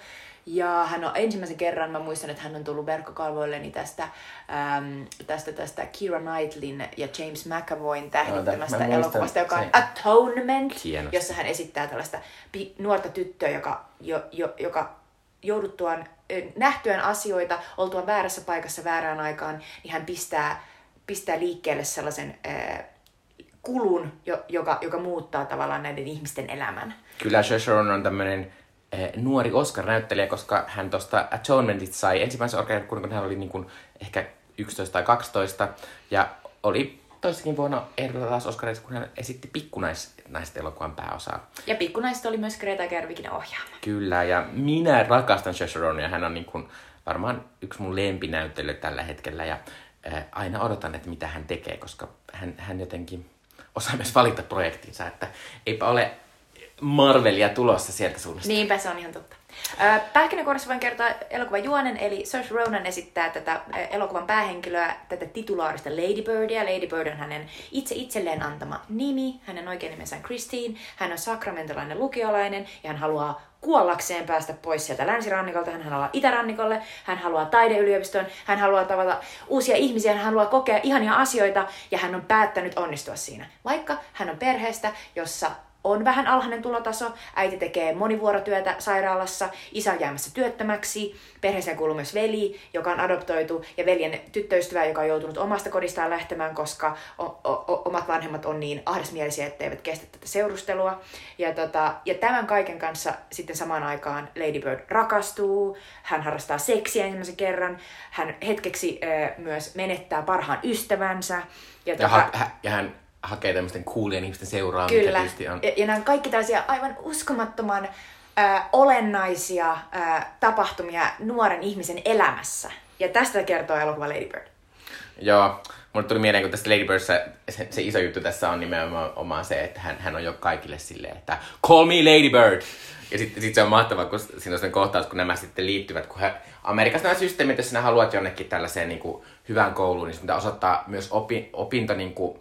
ja hän on ensimmäisen kerran, mä muistan, että hän on tullut verkkokalvoilleni tästä, äm, tästä, tästä Keira Knightlin ja James McAvoyn tähdittämästä mä muistan elokuvasta, joka on sen. Atonement, Hienosti. jossa hän esittää tällaista pi- nuorta tyttöä, joka, jo, jo, joka jouduttuaan, nähtyään asioita, oltuaan väärässä paikassa väärään aikaan, niin hän pistää, pistää liikkeelle sellaisen äh, kulun, jo, joka, joka muuttaa tavallaan näiden ihmisten elämän. Kyllä Ronan on tämmöinen nuori Oscar-näyttelijä, koska hän tuosta Atonementista sai ensimmäisen oscar kun hän oli niin kuin ehkä 11 tai 12, ja oli toissakin vuonna ehdolla taas Oscarissa, kun hän esitti pikkunaiset elokuvan pääosaa. Ja pikkunaiset oli myös Greta Gerwigin ohjaama. Kyllä, ja minä rakastan Saoirse Ronia. Hän on niin kuin varmaan yksi mun lempinäyttely tällä hetkellä, ja äh, aina odotan, että mitä hän tekee, koska hän, hän jotenkin osaa myös valita projektinsa, että eipä ole Marvelia tulossa sieltä suunnasta. Niinpä, se on ihan totta. Ö, Pähkinänkuoressa voin kertoa elokuvan juonen, eli Saoirse Ronan esittää tätä elokuvan päähenkilöä, tätä titulaarista Lady Birdia. Lady Bird on hänen itse itselleen antama nimi, hänen oikein nimensä on Christine. Hän on sakramentalainen lukiolainen ja hän haluaa kuollakseen päästä pois sieltä länsirannikolta, hän haluaa itärannikolle, hän haluaa taideyliopistoon, hän haluaa tavata uusia ihmisiä, hän haluaa kokea ihania asioita ja hän on päättänyt onnistua siinä. Vaikka hän on perheestä, jossa on vähän alhainen tulotaso, äiti tekee monivuorotyötä sairaalassa, isä on jäämässä työttömäksi, perheeseen kuuluu myös veli, joka on adoptoitu, ja veljen tyttöystävä, joka on joutunut omasta kodistaan lähtemään, koska o- o- omat vanhemmat on niin ahdasmielisiä, että eivät kestä tätä seurustelua. Ja, tota, ja tämän kaiken kanssa sitten samaan aikaan Lady Bird rakastuu, hän harrastaa seksiä ensimmäisen kerran, hän hetkeksi ö, myös menettää parhaan ystävänsä. Ja, Ja, tota, ha, hä, ja hän hakee tämmöisten coolien ihmisten seuraa, Kyllä. mikä on. Ja, ja nämä on kaikki tällaisia aivan uskomattoman äh, olennaisia äh, tapahtumia nuoren ihmisen elämässä. Ja tästä kertoo elokuva Lady Bird. Joo, mulle tuli mieleen, kun tässä Lady Birdssä se, se iso juttu tässä on nimenomaan se, että hän, hän on jo kaikille silleen, että call me Lady Bird. Ja sitten sit se on mahtavaa, kun siinä on kohtaus, kun nämä sitten liittyvät, kun he, Amerikassa nämä systeemit, jos sinä haluat jonnekin tällaiseen niin kuin, hyvään kouluun, niin pitää osoittaa myös opi, opinto niin kuin,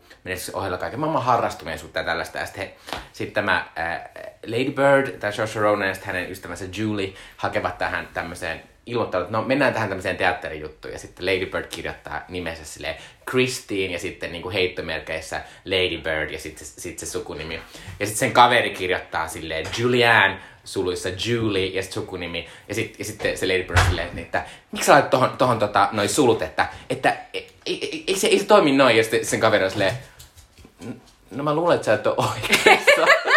ohella kaiken maailman harrastuneisuutta ja tällaista. Ja sitten sit tämä ää, Lady Bird, tämä Joshua Ronan ja sitten hänen ystävänsä Julie hakevat tähän tämmöiseen ilmoittanut, että no mennään tähän tämmöiseen teatterijuttuun. Ja sitten Lady Bird kirjoittaa nimensä silleen Christine ja sitten niin kuin heittomerkeissä Lady Bird ja sitten sit se sukunimi. Ja sitten sen kaveri kirjoittaa silleen Julianne suluissa Julie ja sitten sukunimi. Ja, sit, ja sitten se Lady Bird silleen, että miksi sä laitat tohon, tohon tota, noi sulut, että, että ei, ei, ei, se, ei se toimi noin. Ja sitten sen kaveri on silleen, no mä luulen, että sä et ole oikeassa. (laughs)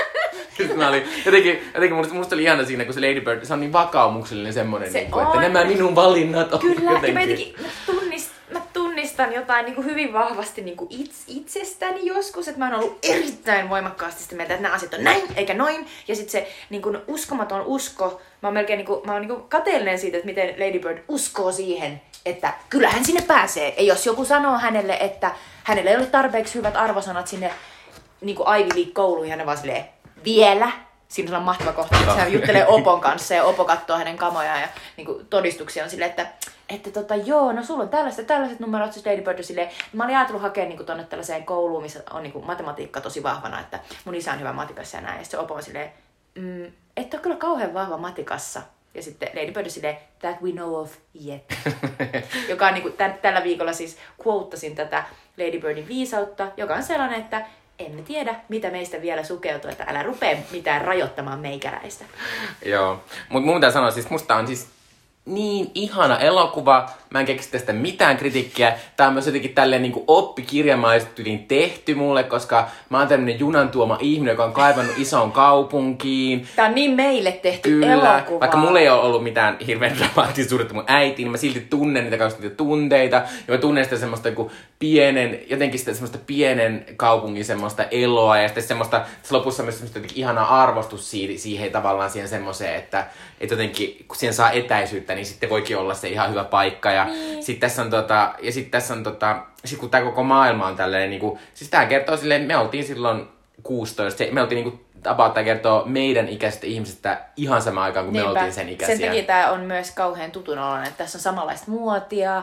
Sitten mä olin, jotenkin, jotenkin musta, musta oli ihana siinä, kun se Lady Bird, se on niin vakaumuksellinen semmoinen, Se niin kuin, että nämä minun valinnat on Kyllä, jotenkin. ja mä jotenkin mä tunnist, mä tunnistan jotain niin kuin hyvin vahvasti niin kuin its, itsestäni joskus, että mä oon ollut erittäin voimakkaasti sitä mieltä, että nämä asiat on näin eikä noin. Ja sitten se niin kuin uskomaton usko, mä oon melkein niin kuin, mä oon niin kuin kateellinen siitä, että miten Lady Bird uskoo siihen, että kyllähän sinne pääsee. Ja jos joku sanoo hänelle, että hänellä ei ole tarpeeksi hyvät arvosanat sinne niin kuin Ivy League-kouluun, ja hän vaan silleen, vielä? Siinä on mahtava kohta, että hän juttelee Opon kanssa ja Opo katsoo hänen kamojaan ja niin kuin, todistuksia on silleen, että että tota, joo, no sulla on tällaiset, tällaiset numerot, siis Lady Bird on silleen, mä olin ajatellut hakea niin tonne tällaiseen kouluun, missä on niin kuin, matematiikka tosi vahvana, että mun isä on hyvä matikassa ja näin. Ja sitten se Opo on silleen, mm, et ole kyllä kauhean vahva matikassa. Ja sitten Lady Bird on silleen, that we know of yet. (laughs) joka on niin kuin, tä- tällä viikolla siis quotasin tätä Lady Birdin viisautta, joka on sellainen, että emme tiedä, mitä meistä vielä sukeutuu, että älä rupea mitään rajoittamaan meikäläistä. Joo, mutta mun pitää sanoa, siis musta on siis niin ihana elokuva. Mä en keksi tästä mitään kritiikkiä. Tää on myös jotenkin tälleen niin oppikirjamaisesti niin tehty mulle, koska mä oon tämmönen junan tuoma ihminen, joka on kaivannut isoon kaupunkiin. Tää on niin meille tehty Kyllä, elokuva. vaikka mulla ei ole ollut mitään hirveän dramaattisuutta mun äiti, niin mä silti tunnen niitä niitä tunteita. Ja mä tunnen sitä semmoista joku pienen, jotenkin sitä semmoista pienen kaupungin semmoista eloa. Ja sitten semmoista, se lopussa myös semmoista jotenkin ihanaa arvostus siihen, siihen tavallaan siihen semmoiseen, että, että jotenkin kun siihen saa etäisyyttä, niin sitten voikin olla se ihan hyvä paikka. Ja niin. sitten tässä on tota, ja sitten tässä on tota, sit kun tää koko maailma on tälleen niinku, siis tää kertoo silleen, me oltiin silloin 16, se, me oltiin niinku about tää kertoo meidän ikäisistä ihmisistä ihan samaan aikaan, kun me oltiin sen ikäisiä. Sen takia tämä on myös kauhean tutun oloinen, että tässä on samanlaista muotia,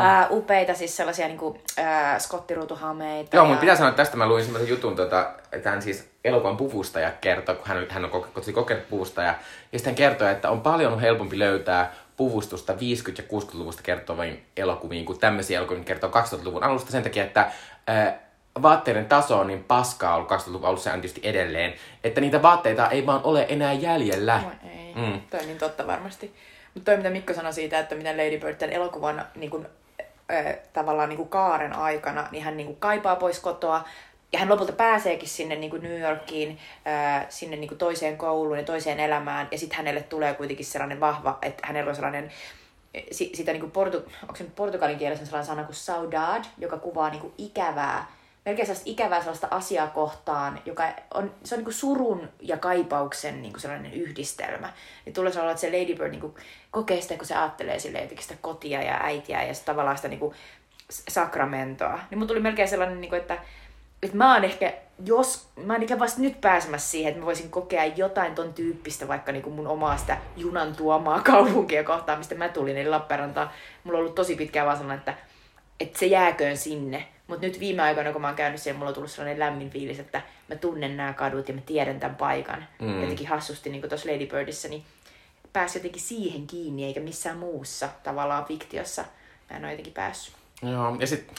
ää, upeita siis sellaisia niinku, ää, skottiruutuhameita. Joo, ja... mutta pitää sanoa, että tästä mä luin semmoisen jutun, tota, että hän siis elokuvan puvustaja kertoi, kun hän, hän on koke- tosi kokenut puvustaja, ja sitten hän kertoi, että on paljon helpompi löytää puvustusta 50- ja 60-luvusta kertoviin elokuviin kuin tämmöisiä elokuvia, kertoo 2000-luvun alusta sen takia, että ää, vaatteiden taso on niin paskaa ollut 2000-luvun alussa ja on tietysti edelleen, että niitä vaatteita ei vaan ole enää jäljellä. Oi, ei. Mm. Toi on niin totta varmasti. Mutta toi, mitä Mikko sanoi siitä, että miten Lady Bird tämän elokuvan niin kun, äh, tavallaan niin kun kaaren aikana, niin hän niin kun kaipaa pois kotoa. Ja hän lopulta pääseekin sinne niin kuin New Yorkiin, äh, sinne niin kuin toiseen kouluun ja toiseen elämään. Ja sitten hänelle tulee kuitenkin sellainen vahva, että hänellä on sellainen, si- sitä niin kuin portu, onko se nyt portugalin kielessä sellainen sana kuin saudade, joka kuvaa niin kuin ikävää, melkein sellaista ikävää sellaista asiaa kohtaan, joka on, se on niin kuin surun ja kaipauksen niin kuin sellainen yhdistelmä. Niin tulee sellainen, että se Lady Bird niin kuin kokee sitä, kun se ajattelee sille sitä kotia ja äitiä ja sitä tavallaan sitä niin kuin sakramentoa. Niin mun tuli melkein sellainen, niin kuin, että, että mä oon ehkä, jos, mä oon ehkä vasta nyt pääsemässä siihen, että mä voisin kokea jotain ton tyyppistä, vaikka niin kuin mun omaa sitä junan tuomaa kaupunkia kohtaan, mistä mä tulin, eli Lappeenrantaa. Mulla on ollut tosi pitkään vaan sellainen, että, että se jääköön sinne. Mutta nyt viime aikoina, kun mä oon käynyt siellä, mulla on tullut sellainen lämmin fiilis, että mä tunnen nämä kadut ja mä tiedän tämän paikan. Mm. Jotenkin hassusti, niin kuin tuossa Lady Birdissä, niin pääsi jotenkin siihen kiinni, eikä missään muussa tavallaan fiktiossa. Mä en ole jotenkin päässyt. Joo, ja sitten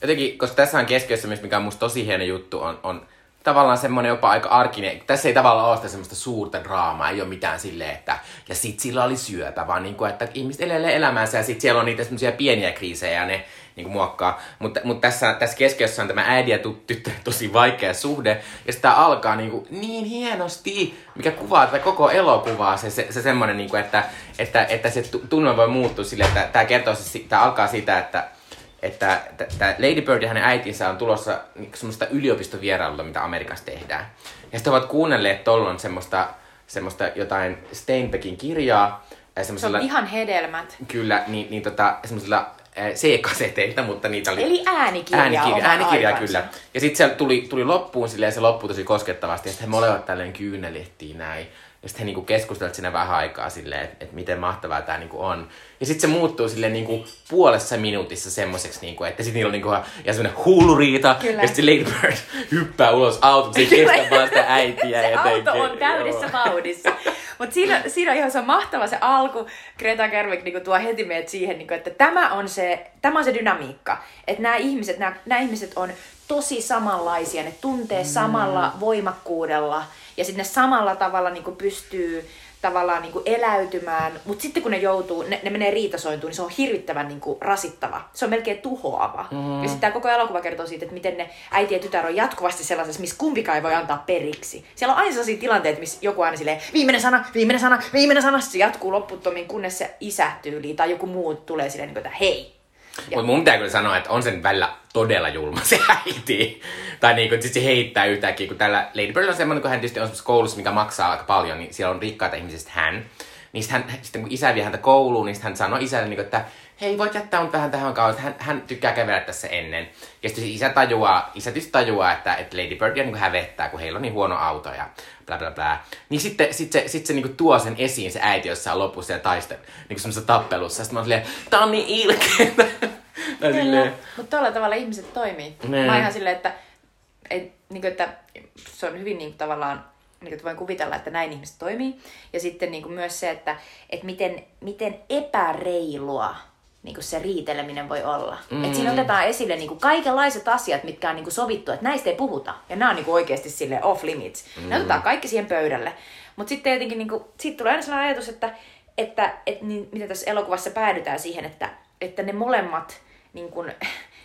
jotenkin, koska tässä on keskiössä myös, mikä on musta tosi hieno juttu, on, on tavallaan semmoinen jopa aika arkinen. Tässä ei tavallaan ole sitä semmoista suurta draamaa, ei ole mitään silleen, että ja sit sillä oli syöpä, vaan niinku, että ihmiset elelee elämänsä ja sit siellä on niitä semmoisia pieniä kriisejä ja ne niinku muokkaa. Mutta mut tässä, tässä keskiössä on tämä äidin ja tyttö tosi vaikea suhde ja sitä alkaa niinku niin hienosti, mikä kuvaa tätä koko elokuvaa, se, se, se semmoinen, niinku, että, että, että se tu- tunne voi muuttua sille, että tämä kertoo, tämä alkaa siitä, että että tämä Lady Bird ja hänen äitinsä on tulossa niin semmoista yliopistovierailua, mitä Amerikassa tehdään. Ja sitten ovat kuunnelleet tollon semmoista, semmoista jotain Steinbeckin kirjaa. Se on ihan hedelmät. Kyllä, niin, niin tota, semmoisella C-kaseteita, mutta niitä oli... Eli äänikirja Äänikirja, äänikirja kyllä. Ja sitten se tuli, tuli loppuun silleen, se loppui tosi koskettavasti. Ja sitten he molemmat tälleen kyynelehtiin näin. Ja sitten he niinku keskustelivat siinä vähän aikaa silleen, että et miten mahtavaa tämä niinku on. Ja sitten se muuttuu silleen niinku puolessa minuutissa semmoiseksi, niinku, että sitten niillä on niinku ja semmoinen huuluriita. Kyllä. Ja sitten Lady Bird (laughs) hyppää ulos autot, se kestää vaan sitä äitiä. (laughs) se auto on täydessä vauhdissa. Mutta siinä, siinä on ihan se mahtava se alku. Greta Gerwig niin tuo heti meidät siihen, niin kuin, että tämä on se, tämä on se dynamiikka. Että nämä ihmiset, nämä, nämä ihmiset on tosi samanlaisia, ne tuntee mm. samalla voimakkuudella ja sitten ne samalla tavalla niin kuin pystyy tavallaan niin kuin eläytymään, mutta sitten kun ne joutuu, ne, ne menee riitasointuun, niin se on hirvittävän niin kuin rasittava. Se on melkein tuhoava. Mm. Ja sitten tämä koko elokuva kertoo siitä, että miten ne äiti ja tytär on jatkuvasti sellaisessa, missä kumpikaan ei voi antaa periksi. Siellä on aina sellaisia tilanteita, missä joku aina silleen, viimeinen sana, viimeinen sana, viimeinen sana, se jatkuu lopputomiin, kunnes se isä tyyliin tai joku muu tulee silleen, niin kuin, että hei, mutta mun pitää kyllä sanoa, että on sen välillä todella julma se äiti. tai niin kuin, se heittää yhtäkkiä, kun tällä Lady Bird on semmoinen, kun hän tietysti on koulussa, mikä maksaa aika paljon, niin siellä on rikkaita ihmisistä hän. Niin hän, sitten kun isä vie häntä kouluun, niin hän sanoo isälle, niin kuin, että hei, voit jättää mut vähän tähän kauan, hän, hän tykkää kävellä tässä ennen. Ja sitten isä tajuaa, isä tajuaa, että, että Lady Bird niin hävettää, kun heillä on niin huono auto ja bla bla bla. Niin sitten sit se, sit se niin kuin tuo sen esiin se äiti jossain lopussa ja taiste, niin semmoisessa tappelussa. Sitten mä oon silleen, tää on niin ilkeetä. (laughs) silleen... Mutta tuolla tavalla ihmiset toimii. Ne. Mä ihan silleen, että, et, niin kuin, että se on hyvin niin kuin, tavallaan niin kuin, voin kuvitella, että näin ihmiset toimii. Ja sitten niin kuin, myös se, että, että miten, miten epäreilua niin kuin se riiteleminen voi olla. Mm. Et siinä otetaan esille niin kuin kaikenlaiset asiat, mitkä on niin kuin sovittu, että näistä ei puhuta. Ja nämä on niin kuin oikeasti sille off limits. Mm. Ne otetaan kaikki siihen pöydälle. Mutta sitten jotenkin niin kuin, siitä tulee aina sellainen ajatus, että, että, että niin, mitä tässä elokuvassa päädytään siihen, että, että ne molemmat niin kuin,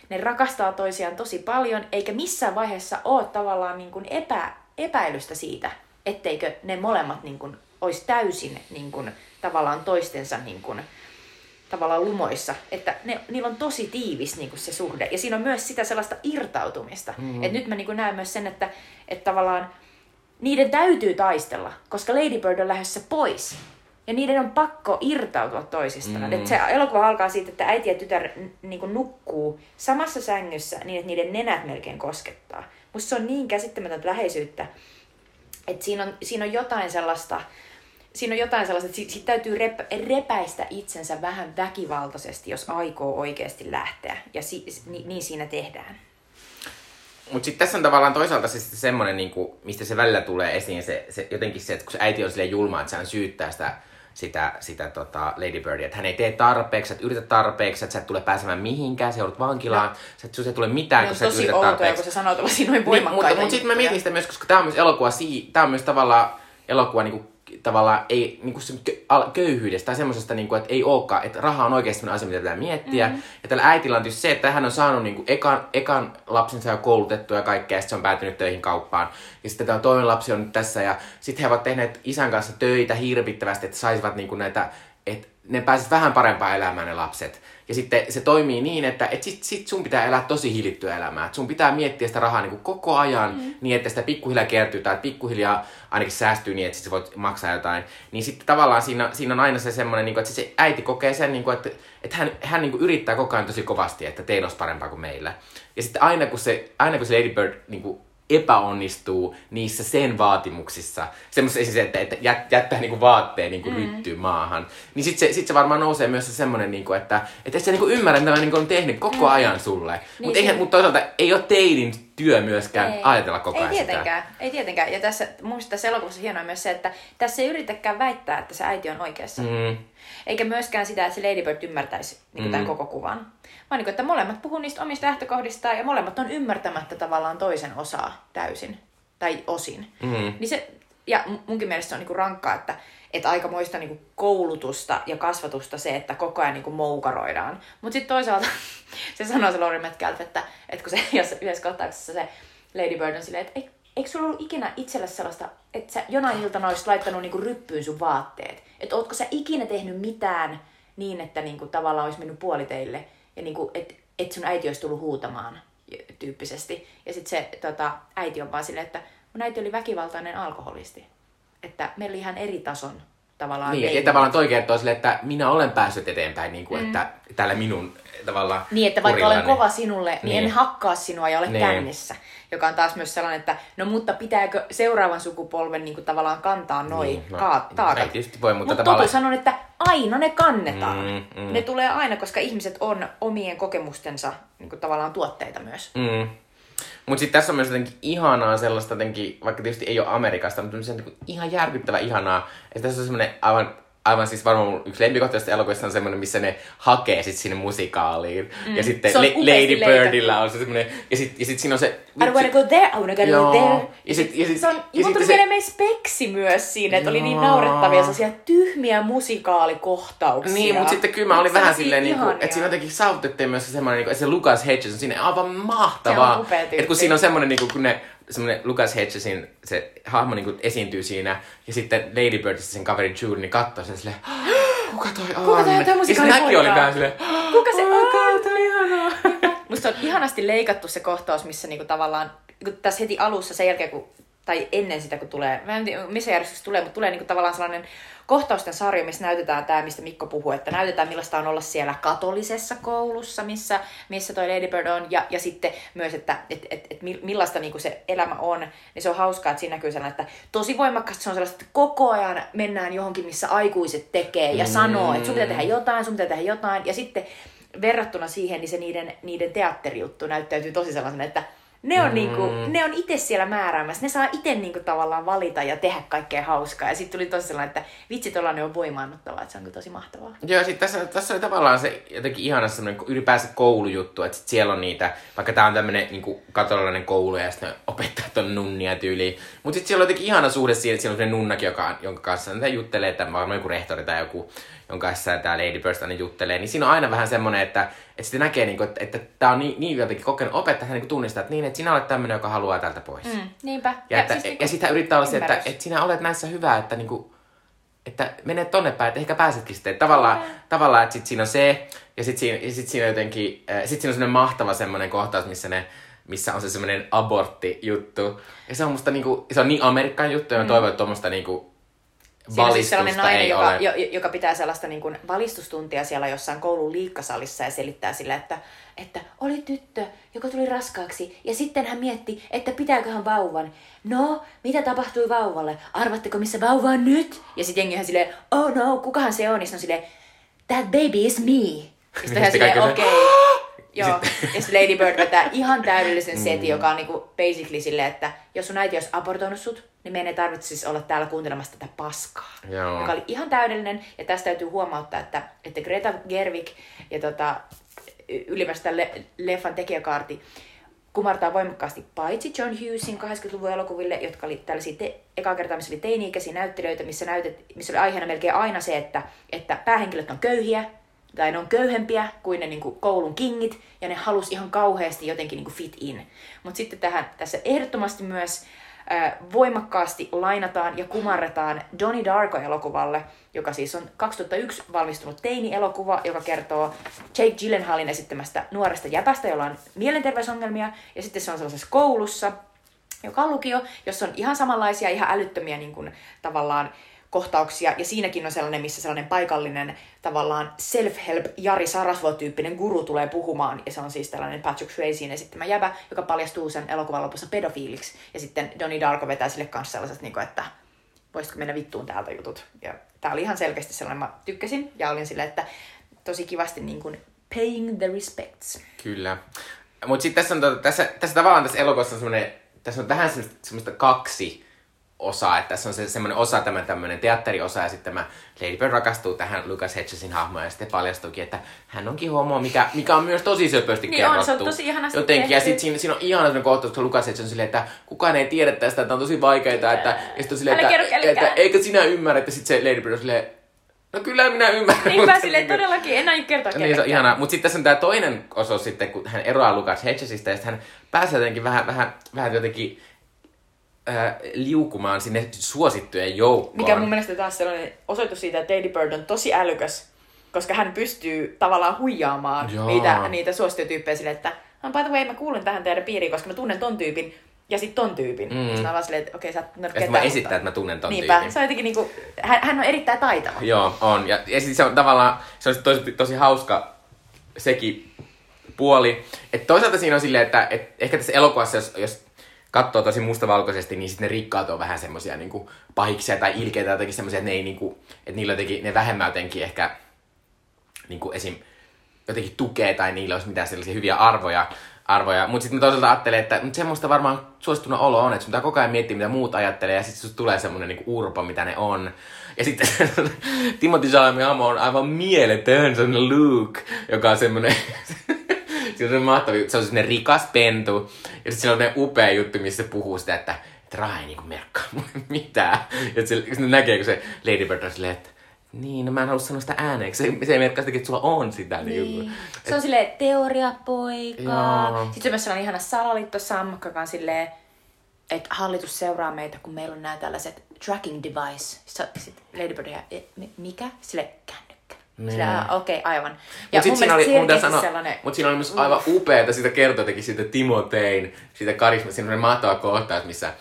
ne rakastaa toisiaan tosi paljon, eikä missään vaiheessa ole tavallaan niin kuin epä, epäilystä siitä, etteikö ne molemmat niin kuin, olisi täysin niin kuin, tavallaan toistensa niin kuin, tavallaan lumoissa, että ne, niillä on tosi tiivis niin kuin se suhde. Ja siinä on myös sitä sellaista irtautumista. Mm-hmm. Että nyt mä niin kuin näen myös sen, että, että tavallaan niiden täytyy taistella, koska Lady Bird on lähdössä pois. Ja niiden on pakko irtautua toisistaan. Mm. Et se elokuva alkaa siitä, että äiti ja tytär niin kuin nukkuu samassa sängyssä niin, että niiden nenät melkein koskettaa. Musta se on niin käsittämätöntä läheisyyttä, että siinä on, siinä on jotain sellaista, siinä on jotain sellaista, että siitä täytyy rep, repäistä itsensä vähän väkivaltaisesti, jos aikoo oikeasti lähteä. Ja si, ni, niin siinä tehdään. Mutta sitten tässä on tavallaan toisaalta se semmoinen, niinku, mistä se välillä tulee esiin, se, se, jotenkin se, että kun se äiti on silleen julma, että hän syyttää sitä, sitä, sitä tota Lady Birdia, että hän ei tee tarpeeksi, että yritä tarpeeksi, että sä et tule pääsemään mihinkään, se joudut vankilaan, no. sä et, ei tule mitään, kun sä et yritä tarpeeksi. kun sä sanoo tuollaisia noin voimakkaita niin, Mutta mut sitten mä mietin sitä myös, koska tämä on myös elokuva, tämä on myös tavallaan elokuva niin kuin tavallaan ei niin kuin köyhyydestä tai semmoisesta, niin kuin, että ei olekaan, että raha on oikeasti sellainen asia, mitä pitää miettiä. Mm-hmm. Ja tällä äitillä on se, että hän on saanut niin kuin ekan, ekan lapsensa jo koulutettua ja kaikkea, ja sitten se on päätynyt töihin kauppaan. Ja sitten tämä toinen lapsi on nyt tässä, ja sitten he ovat tehneet isän kanssa töitä hirvittävästi, että saisivat niin kuin näitä, ne pääsisivät vähän parempaan elämään ne lapset. Ja sitten se toimii niin, että et sit, sit sun pitää elää tosi hillittyä elämää. Et sun pitää miettiä sitä rahaa niin kuin koko ajan mm. niin, että sitä pikkuhiljaa kertyy tai pikkuhiljaa ainakin säästyy niin, että sit sä voit maksaa jotain. Niin sitten tavallaan siinä, siinä on aina se semmoinen, niin kuin, että se äiti kokee sen, niin kuin, että, että hän, hän niin kuin yrittää koko ajan tosi kovasti, että teillä olisi parempaa kuin meillä. Ja sitten aina kun se, aina kun se Lady Bird niin kuin epäonnistuu niissä sen vaatimuksissa, semmoisessa, että, että jättää niinku vaatteen niinku mm. ryttyy maahan, niin sitten se, sit se varmaan nousee myös se semmoinen, niinku, että et et sä niinku ymmärrä, mitä mä niinku on tehnyt koko mm. ajan sulle. Niin Mutta se... mut toisaalta ei ole teidin työ myöskään ei. ajatella koko ajan ei tietenkään, sitä. Ei tietenkään. Ja tässä, mun tässä elokuvassa hienoa myös se, että tässä ei yritetäkään väittää, että se äiti on oikeassa. Mm. Eikä myöskään sitä, että se Lady Bird ymmärtäisi niin mm. tämän koko kuvan. Vaan niin kuin, että molemmat puhuu niistä omista lähtökohdistaan ja molemmat on ymmärtämättä tavallaan toisen osaa täysin tai osin. Mm. Niin se, ja munkin mielestä se on niin rankkaa, että, että aikamoista niin koulutusta ja kasvatusta se, että koko ajan niin moukaroidaan. Mutta sitten toisaalta (laughs) se sanoo se Lori Metcalf, että, että kun se (laughs) yhdessä kohtauksessa se Lady Bird on silleen, että eikö sulla ollut ikinä itsellä sellaista, että sä jonain iltana olisit laittanut niinku ryppyyn sun vaatteet? Että ootko sä ikinä tehnyt mitään niin, että niinku tavallaan olisi mennyt puoliteille? Ja niinku, et, että sun äiti olisi tullut huutamaan tyyppisesti. Ja sitten se tota, äiti on vaan silleen, että mun äiti oli väkivaltainen alkoholisti. Että meillä oli ihan eri tason tavallaan Niin, ja leikki. tavallaan toi kertoo sille, että minä olen päässyt eteenpäin, niin kuin, mm. että tällä minun tavallaan Niin, että vaikka olen kurillani. kova sinulle, niin, Niin. en hakkaa sinua ja ole Niin. kännissä. Joka on taas myös sellainen, että no mutta pitääkö seuraavan sukupolven niin kuin, tavallaan kantaa noi Niin, no, ka- taakat. ei tietysti voi, mutta Mutta tavallaan- totuus on, että aina ne kannetaan. Mm, mm. Ne tulee aina, koska ihmiset on omien kokemustensa niin kuin, tavallaan tuotteita myös. Mm. Mutta sitten tässä on myös jotenkin ihanaa sellaista jotenkin, vaikka tietysti ei ole Amerikasta, mutta se on niin ihan järkyttävä ihanaa. Ja tässä on semmoinen aivan, aivan siis varmaan mun yksi lempikohtaisista elokuvista on semmoinen, missä ne hakee sit sinne musikaaliin. Mm. Ja sitten upeasti Lady Birdillä on se semmoinen, ja sitten ja sit siinä on se... I don't wanna go there, I wanna go Joo. there. Ja sit- ja sit- se on, ja tuli se- mieleen speksi myös siinä, että oli niin naurettavia sellaisia tyhmiä musikaalikohtauksia. Niin, mutta sitten kyllä mä olin vähän silleen, niinku, ihania. että siinä jotenkin saavutettiin myös se semmoinen, niinku, että se Lucas Hedges on siinä aivan mahtavaa. Se on upea tyyppi. että kun siinä on semmoinen, niinku, kun ne semmoinen Lucas Hedgesin se hahmo niinku esiintyy siinä, ja sitten Lady Birdissa sen kaveri Julie niin katsoo sen silleen, (gasps) kuka toi on? Kuka toi- ja se musikaali näki oli poika? vähän silleen, (gasps) Kuka se on? God, toi on ihanaa. (laughs) Musta on ihanasti leikattu se kohtaus, missä niinku tavallaan, kun tässä heti alussa sen jälkeen, kun, tai ennen sitä kun tulee, mä en tiedä missä järjestyksessä tulee, mutta tulee niinku tavallaan sellainen kohtausten sarja, missä näytetään tämä, mistä Mikko puhuu, että näytetään millaista on olla siellä katolisessa koulussa, missä, missä toi Lady Bird on, ja, ja sitten myös, että et, et, et mi- millaista niinku se elämä on, niin se on hauskaa, että siinä näkyy sellainen, että tosi voimakkaasti se on sellaista, että koko ajan mennään johonkin, missä aikuiset tekee ja sanoo, että sun pitää tehdä jotain, sun pitää tehdä jotain, ja sitten verrattuna siihen, niin se niiden, niiden teatterijuttu näyttäytyy tosi sellaisena, että ne on, mm. niinku, ne on itse siellä määräämässä. Ne saa itse niinku tavallaan valita ja tehdä kaikkea hauskaa. Ja sitten tuli tosi sellainen, että vitsi, tollainen on voimaannuttavaa, että se on tosi mahtavaa. Joo, sitten tässä, tässä oli tavallaan se jotenkin ihana semmoinen ylipäänsä koulujuttu, että sit siellä on niitä, vaikka tää on tämmönen niinku katolilainen koulu ja sitten opettajat on nunnia tyyliin. Mutta sitten siellä on jotenkin ihana suhde siihen, että siellä on se nunnakin, joka, jonka kanssa ne juttelee, että varmaan joku rehtori tai joku, jonka kanssa tämä Lady Burst aina juttelee. Niin siinä on aina vähän semmoinen, että, että sitten näkee, niinku, että, että tämä on niin, niin jotenkin kokenut opettaja, hän niinku tunnistaa, että niin, että sinä olet tämmöinen, joka haluaa täältä pois. Mm, niinpä. Ja, ja, että, siis niinku ja sitä yrittää olla se, että, että sinä olet näissä hyvä, että niinku, että menet tonne päin, että ehkä pääsetkin sitten. Tavallaan, tavallaan että sit siinä on se, ja sitten siinä, ja sit siinä jotenkin, äh, sit siinä on semmoinen mahtava semmoinen kohtaus, missä ne missä on se semmoinen abortti-juttu. Ja se on musta niinku, se on niin Amerikan juttu, ja mä toivon, että tuommoista niinku Siinä on siis sellainen nainen, joka, jo, joka pitää sellaista niin kuin valistustuntia siellä jossain koulun liikkasalissa ja selittää sille, että, että oli tyttö, joka tuli raskaaksi. Ja sitten hän mietti, että pitääköhän vauvan. No, mitä tapahtui vauvalle? Arvatteko, missä vauva on nyt? Ja sitten jengi ihan silleen, oh no, kukahan se on? Ja sitten on silleen, that baby is me. Ja sitten hän Sitten silleen, okei. Okay. (gasps) Joo, ja sitten Lady Bird vetää ihan täydellisen setin, joka on niinku basically silleen, että jos sun äiti olisi abortoinut sut, niin meidän ei tarvitsisi olla täällä kuuntelemassa tätä paskaa. Joo. Joka oli ihan täydellinen, ja tästä täytyy huomauttaa, että, että Greta Gerwig ja tota, y- ylipäänsä tämän le- leffan tekijäkaarti kumartaa voimakkaasti paitsi John Hughesin 80-luvun elokuville, jotka oli tällaisia te- eka kertaa, missä oli teini-ikäisiä näyttelijöitä, missä, näytet, missä oli aiheena melkein aina se, että, että päähenkilöt on köyhiä, tai ne on köyhempiä kuin ne niin kuin koulun kingit, ja ne halus ihan kauheasti jotenkin niin kuin fit in. Mutta sitten tähän, tässä ehdottomasti myös voimakkaasti lainataan ja kumarretaan Donnie Darko-elokuvalle, joka siis on 2001 valmistunut teini-elokuva, joka kertoo Jake Gyllenhaalin esittämästä nuoresta jäpästä, jolla on mielenterveysongelmia, ja sitten se on sellaisessa koulussa, joka on lukio, jossa on ihan samanlaisia, ihan älyttömiä niin kuin, tavallaan kohtauksia, ja siinäkin on sellainen, missä sellainen paikallinen tavallaan self-help Jari Sarasvuo-tyyppinen guru tulee puhumaan, ja se on siis tällainen Patrick Swayzein esittämä jäbä, joka paljastuu sen elokuvan lopussa pedofiiliksi, ja sitten Donnie Darko vetää sille kanssa sellaiset, niin kuin, että voisitko mennä vittuun täältä jutut. Ja tää oli ihan selkeästi sellainen, mä tykkäsin, ja olin silleen, että tosi kivasti niin kuin paying the respects. Kyllä. Mutta sitten tässä on, tota, tässä, tässä tavallaan tässä elokuvassa on semmoinen, tässä on vähän semmoista, semmoista kaksi osaa, että tässä on se semmoinen osa, tämä tämmöinen teatteriosa, ja sitten tämä Lady Bird rakastuu tähän Lucas Hedgesin hahmoon, ja sitten paljastuukin, että hän onkin homo, mikä, mikä on myös tosi söpösti Niin on, kerrottu. se on tosi ihanasti Jotenkin, ja tehty. sitten siinä, siinä on ihana semmoinen kohtaus, kun Lucas Hedges on silleen, että kukaan ei tiedä tästä, että on tosi vaikeaa, että, ja sitten on silleen, että, kellekään. että, eikö sinä ymmärrä, että sitten se Lady Bird on silleen, no kyllä minä ymmärrän. Niinpä mutta silleen niin kuin- todellakin, en aio kertoa niin, se on ihanaa. Mutta sitten tässä on tämä toinen osuus sitten, kun hän eroaa Lucas Hedgesistä ja sitten hän pääsee jotenkin vähän, vähän, vähän jotenkin äh, liukumaan sinne suosittujen joukkoon. Mikä mun mielestä taas sellainen osoitus siitä, että Lady Bird on tosi älykäs koska hän pystyy tavallaan huijaamaan Joo. niitä, niitä suosiotyyppejä sille, että "Ah, by the way, mä kuulun tähän teidän piiriin, koska mä tunnen ton tyypin ja sit ton tyypin. Mm. Sitten mä vaan silleen, että okei, sä et tunne Ja sitten ketään. mä mutta- esittää, että mä tunnen ton Niinpä, tyypin. se on jotenkin niinku, hän, hän on erittäin taitava. Joo, on. Ja, ja sit se on tavallaan, se on tosi, tosi hauska sekin puoli. Että toisaalta siinä on silleen, että et ehkä tässä elokuvassa, jos, jos katsoo tosi mustavalkoisesti, niin sitten ne rikkaat on vähän semmosia niinku pahiksia tai ilkeitä tai jotenkin semmosia, että ne ei niinku, että niillä jotenkin, ne vähemmän jotenkin ehkä niinku esim. jotenkin tukee tai niillä olisi mitään sellaisia hyviä arvoja. arvoja. Mutta sitten mä toisaalta ajattelen, että mut semmoista varmaan suosittunut olo on, että sun pitää koko ajan miettiä, mitä muut ajattelee, ja sitten tulee semmoinen niinku urpo, mitä ne on. Ja sitten (laughs) Timothy Chalamet on aivan mieletön, se on Luke, joka on semmoinen... (laughs) se on mahtava, se on semmoinen rikas pentu, ja sitten siinä on semmoinen upea juttu, missä se puhuu sitä, että, että raha ei niinku merkkaa mulle (laughs) mitään. Ja se, se näkee, kun se Lady Bird on silleen, että niin, no mä en halua sanoa sitä ääneen, se, se ei merkkaa sitä, että sulla on sitä. Niin. Niin. Se on silleen teoriapoika. Joo. Sitten se on myös sellainen ihana salaliittosammakka, joka on silleen, että hallitus seuraa meitä, kun meillä on nämä tällaiset tracking device. Sitten Lady Bird ja "E, mi- mikä? Sille kännykkä. Sille, "Ah, okei, okay, aivan. Ja Mutta mun siinä, oli, mun sanoa, sellainen... mut siinä oli myös aivan upeata, sitä kertoo jotenkin siitä Timotein, siitä karisma, siinä on mahtava kohtaus, missä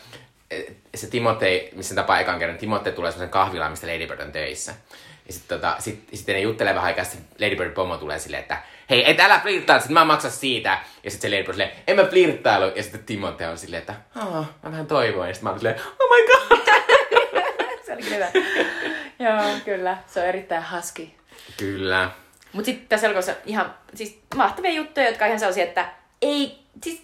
eh, se Timotei, missä tapaa ekan kerran, Timotei tulee semmoisen kahvilaan, mistä Lady Bird on töissä. Ja sitten tota, sit, sitten ne juttelee vähän aikaa, sitten Lady Bird pomo tulee silleen, että hei, et älä flirttaa, sitten mä maksan siitä. Ja sitten se Lady Bird silleen, en mä flirttailu. Ja sitten Timotei on silleen, että mä vähän toivoin. Ja sitten mä olin silleen, oh my god. (laughs) se oli kyllä. Joo, kyllä. Se on erittäin husky. Kyllä. Mutta sitten tässä elokuvassa ihan siis mahtavia juttuja, jotka on ihan sellaisia, että ei, siis,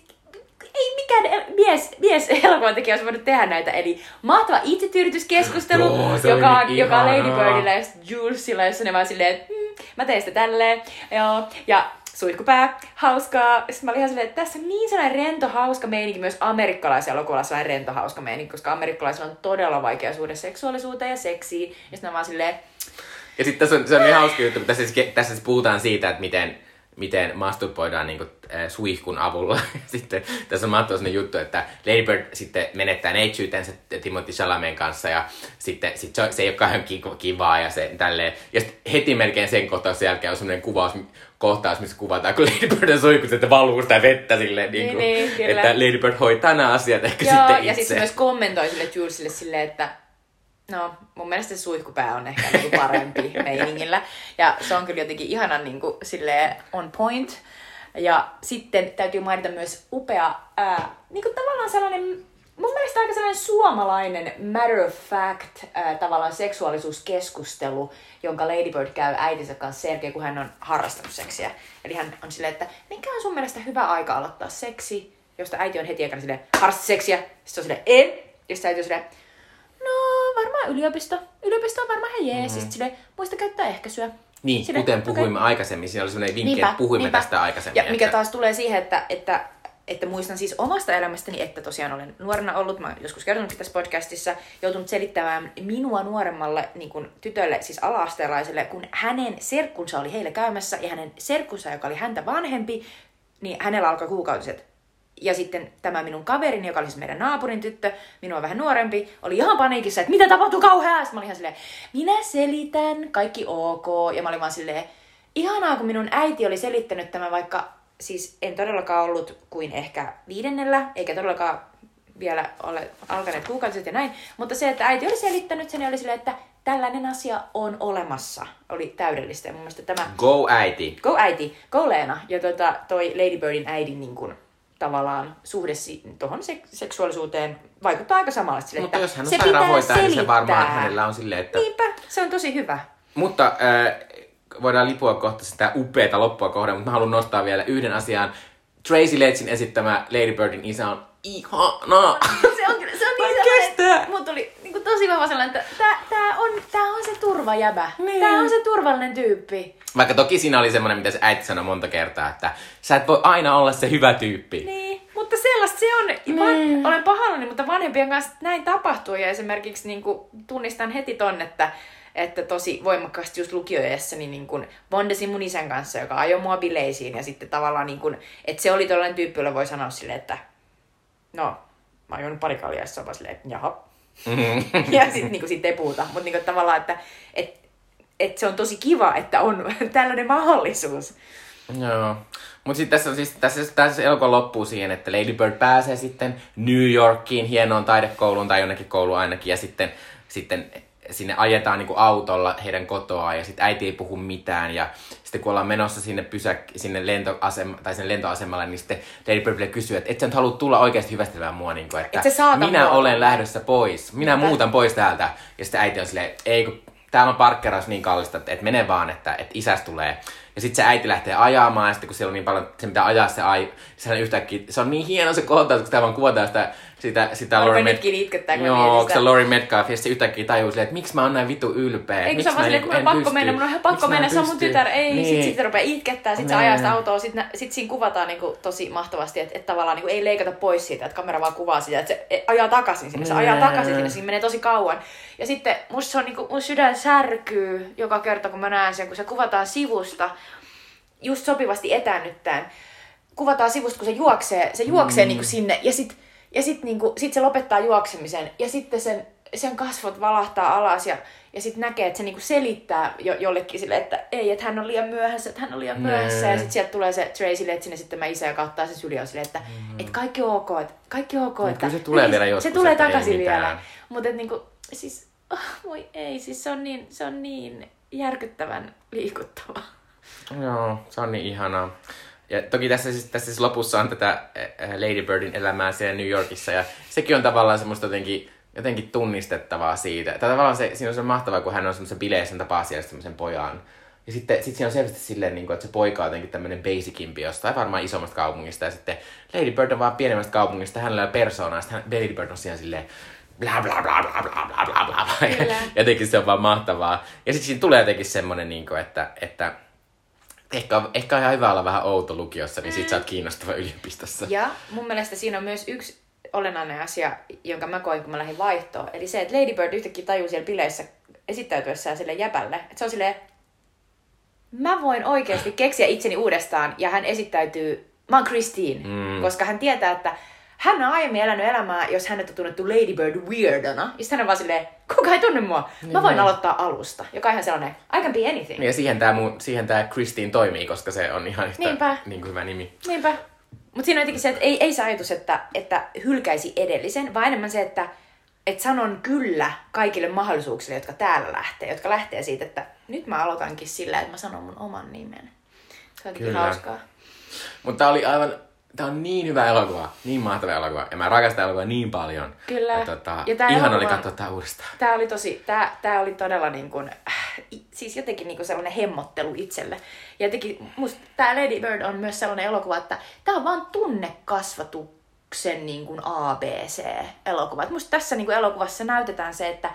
ei mikään el- mies, mies elokuvan tekijä olisi voinut tehdä näitä. Eli mahtava itsetyydytyskeskustelu, Joo, joka, niin joka on Lady. Birdillä ja Julesilla, jossa ne vaan silleen, että mm, mä teen sitä tälleen. Joo. Ja suihkupää, hauskaa. Sitten mä olin ihan silleen, että tässä on niin sellainen rento, hauska meininki, myös amerikkalaisen elokuvalla sellainen rento, hauska meininki, koska amerikkalaisilla on todella vaikea suhde seksuaalisuuteen ja seksiin. Ja sitten mä vaan silleen, Ja sitten tässä on, se on niin hauska juttu, kun tässä, siis- tässä siis puhutaan siitä, että miten, miten masturboidaan niin kuin, äh, suihkun avulla. (laughs) sitten tässä on mahtava sellainen juttu, että Lady Bird sitten menettää neitsyytensä Timothy Chalamen kanssa ja sitten sit se, se ei ole kauhean ki- kivaa ja se tälleen. Ja sitten heti melkein sen kohtauksen jälkeen on sellainen kuvaus, kohtaus, missä kuvataan, kun Lady Bird on suihkussa, että valuu sitä vettä silleen, niin kuin, niin, kyllä. että Lady Bird hoitaa nämä asiat ehkä Joo, sitten ja itse. sitten se myös kommentoi sille Julesille silleen, että no, mun mielestä se suihkupää on ehkä niinku parempi (laughs) meiningillä. Ja se on kyllä jotenkin ihanan niinku silleen on point. Ja sitten täytyy mainita myös upea, ää, niinku tavallaan sellainen, mun mielestä aika sellainen suomalainen matter of fact ää, tavallaan seksuaalisuuskeskustelu, jonka Lady Bird käy äitinsä kanssa Sergei, kun hän on harrastanut seksiä. Eli hän on silleen, että mikä on sun mielestä hyvä aika aloittaa seksi, josta äiti on heti aikana silleen, harrasta seksiä. Sitten se on silleen, en. Ja sitten äiti on silleen, no varmaan yliopisto. Yliopisto on varmaan ihan jees. Mm. Sitten silleen, muista käyttää ehkäisyä. Niin, Silleen, kuten puhuimme aikaisemmin, siinä oli sellainen vinkki, Niinpä, että puhuimme niinpä. tästä aikaisemmin. Ja mikä että... taas tulee siihen, että, että, että muistan siis omasta elämästäni, että tosiaan olen nuorena ollut, mä joskus kertonut tässä podcastissa, joutunut selittämään minua nuoremmalle niin kuin tytölle, siis ala-asteelaiselle, kun hänen serkkunsa oli heillä käymässä ja hänen serkkunsa, joka oli häntä vanhempi, niin hänellä alkoi kuukautiset. Ja sitten tämä minun kaverini, joka oli siis meidän naapurin tyttö, minua vähän nuorempi, oli ihan paniikissa, että mitä tapahtuu kauheaa? Sitten mä olin ihan silleen, minä selitän, kaikki ok. Ja mä olin vaan silleen, ihanaa, kun minun äiti oli selittänyt tämän, vaikka siis en todellakaan ollut kuin ehkä viidennellä, eikä todellakaan vielä ole alkaneet kuukautiset ja näin. Mutta se, että äiti oli selittänyt sen oli silleen, että tällainen asia on olemassa, oli täydellistä. Ja mun mielestä tämä Go äiti. Go äiti, go Leena. Ja tota, toi Lady Birdin äidin niin kun, tavallaan suhde si- tuohon sek- seksuaalisuuteen vaikuttaa aika samalla. Sille, Mutta että jos hän on se sairaanhoitaja, niin se varmaan hänellä on silleen, että... Niinpä, se on tosi hyvä. Mutta äh, voidaan lipua kohta sitä upeata loppua kohden, mutta mä haluan nostaa vielä yhden asian. Tracy Letsin esittämä Lady Birdin isä on ihana. (laughs) Se on, se on niin en sellainen, tuli kuin tosi vahva sellainen, että tää, tää, on, tää on se turvajäbä. Niin. Tää on se turvallinen tyyppi. Vaikka toki siinä oli semmoinen, mitä se äiti sanoi monta kertaa, että sä et voi aina olla se hyvä tyyppi. Niin, mutta sellaista se on. Van, olen pahoillani, mutta vanhempien kanssa näin tapahtuu. Ja esimerkiksi niin kuin, tunnistan heti ton, että, että tosi voimakkaasti just lukioajassa niin, niin kuin, bondasin mun isän kanssa, joka ajoi mua bileisiin. Ja sitten tavallaan, niin kuin, että se oli tällainen tyyppi, jolle voi sanoa silleen, että no, mä oon juonut pari kaljaa, ja se on vaan silleen, että jaha. Mm. ja sitten niin sit ei puhuta. Mutta niin tavallaan, että et, et se on tosi kiva, että on (laughs) tällainen mahdollisuus. Joo. Mutta sitten tässä, siis, tässä, tässä elokuva loppuu siihen, että Lady Bird pääsee sitten New Yorkiin hienoon taidekouluun tai jonnekin kouluun ainakin. Ja sitten, sitten sinne ajetaan niin kuin autolla heidän kotoaan ja sitten äiti ei puhu mitään. Ja sitten kun ollaan menossa sinne, pysäk- sinne lentoasema, tai sinne lentoasemalle, niin sitten Lady Bird kysyy, että et sä nyt halua tulla oikeasti hyvästelemään mua, niin kuin, että Et minä mua. olen lähdössä pois, minä Mitä? muutan pois täältä. Ja sitten äiti on silleen, ei kun täällä on parkkeraus niin kallista, että, että mene vaan, että, että isäs tulee. Ja sitten se äiti lähtee ajamaan, ja sitten kun siellä on niin paljon, se mitä ajaa se ai, sehän yhtäkkiä, se on niin hieno se kohtaus, kun täällä vaan kuvataan sitä, sitä, sitä Laurie nytkin itkettää, kun Joo, kun sitä. se Laurie Metcalf, ja se yhtäkkiä tajuu silleen, että miksi mä oon näin vitu ylpeä. Ei kun miksi se on vaan silleen, että mun on pakko pysty? mennä, mun on ihan pakko mennä, se on mun tytär, ei, Niin. sit, sit se rupeaa itkettää, sit se Niin. ajaa sitä autoa, sit, nä- sit siinä kuvataan niinku tosi mahtavasti, että et tavallaan niinku ei leikata pois siitä, että kamera vaan kuvaa sitä, että se e- ajaa takaisin sinne, se ajaa Niin. takaisin sinne, siinä menee tosi kauan. Ja sitten musta se on niinku, mun sydän särkyy joka kerta, kun mä näen sen, kun se kuvataan sivusta, just sopivasti etäännyttäen, kuvataan sivusta, kun se juoksee, se juoksee mm. niinku sinne, ja sit, ja sit, niinku, sit se lopettaa juoksemisen, ja sitten sen, sen kasvot valahtaa alas, ja, ja sitten näkee, että se niinku selittää jo, jollekin sille, että ei, että hän on liian myöhässä, että hän on liian myöhässä, ja Nee. sitten sieltä tulee se Tracy, että sinne sitten mä isä ja kauttaa se syli on silleen, että mm. et kaikki on ok, että kaikki on ok, että se tulee vielä se joskus, tulee että ei takaisin vielä. Mutta niinku, siis, oh, voi ei, siis se on niin, se on niin järkyttävän liikuttavaa. Joo, se on niin ihanaa. Ja toki tässä, siis, tässä siis lopussa on tätä äh, Lady Birdin elämää siellä New Yorkissa ja sekin on tavallaan semmoista jotenkin, jotenkin tunnistettavaa siitä. Tai tavallaan se, siinä on se mahtavaa, kun hän on semmoisessa bileissä, hän tapaa siellä semmoisen pojan. Ja sitten sit siinä on selvästi silleen, niin kuin, että se poika on jotenkin tämmöinen basicimpi jostain, varmaan isommasta kaupungista. Ja sitten Lady Bird on vaan pienemmästä kaupungista, hänellä on persoonaa. Sitten hän, Lady Bird on siellä silleen, bla bla bla bla bla bla bla bla (laughs) jotenkin se on vaan mahtavaa. Ja sitten siinä tulee jotenkin semmoinen, niin kuin, että, että ehkä, ehkä on ihan hyvä olla vähän outo lukiossa, niin sit sä oot kiinnostava yliopistossa. Ja mun mielestä siinä on myös yksi olennainen asia, jonka mä koin, kun mä lähdin vaihtoon. Eli se, että Lady Bird yhtäkkiä tajuu siellä bileissä esittäytyessään sille jäpälle. Että se on silleen, mä voin oikeasti keksiä itseni uudestaan ja hän esittäytyy, mä oon Christine, mm. koska hän tietää, että hän on aiemmin elänyt elämää, jos hänet on tunnettu Lady Bird weirdona. Ja sitten hän on vaan silleen, kuka ei tunne mua? Mä voin aloittaa alusta, joka on ihan sellainen, I can be anything. Ja siihen tämä siihen tää Christine toimii, koska se on ihan yhtä Niinpä. niin kuin hyvä nimi. Niinpä. Mutta siinä on jotenkin se, että ei, ei se ajatus, että, että hylkäisi edellisen, vaan enemmän se, että, että sanon kyllä kaikille mahdollisuuksille, jotka täällä lähtee, jotka lähtee siitä, että nyt mä aloitankin sillä, että mä sanon mun oman nimen. Se on Kyllä. hauskaa. Mutta tää oli aivan, tää on niin hyvä elokuva, niin mahtava elokuva. Ja mä rakastan elokuvaa niin paljon. Kyllä. Ja, tota, Ja tää ihan oli katsoa tää uudestaan. Tämä oli tosi, tää, tää oli todella niin kuin, äh, siis jotenkin niin kuin sellainen hemmottelu itselle. Ja jotenkin musta tämä Lady Bird on myös sellainen elokuva, että tämä on vaan tunnekasvatuksen niin kuin ABC-elokuva. Et musta tässä niin kuin elokuvassa näytetään se, että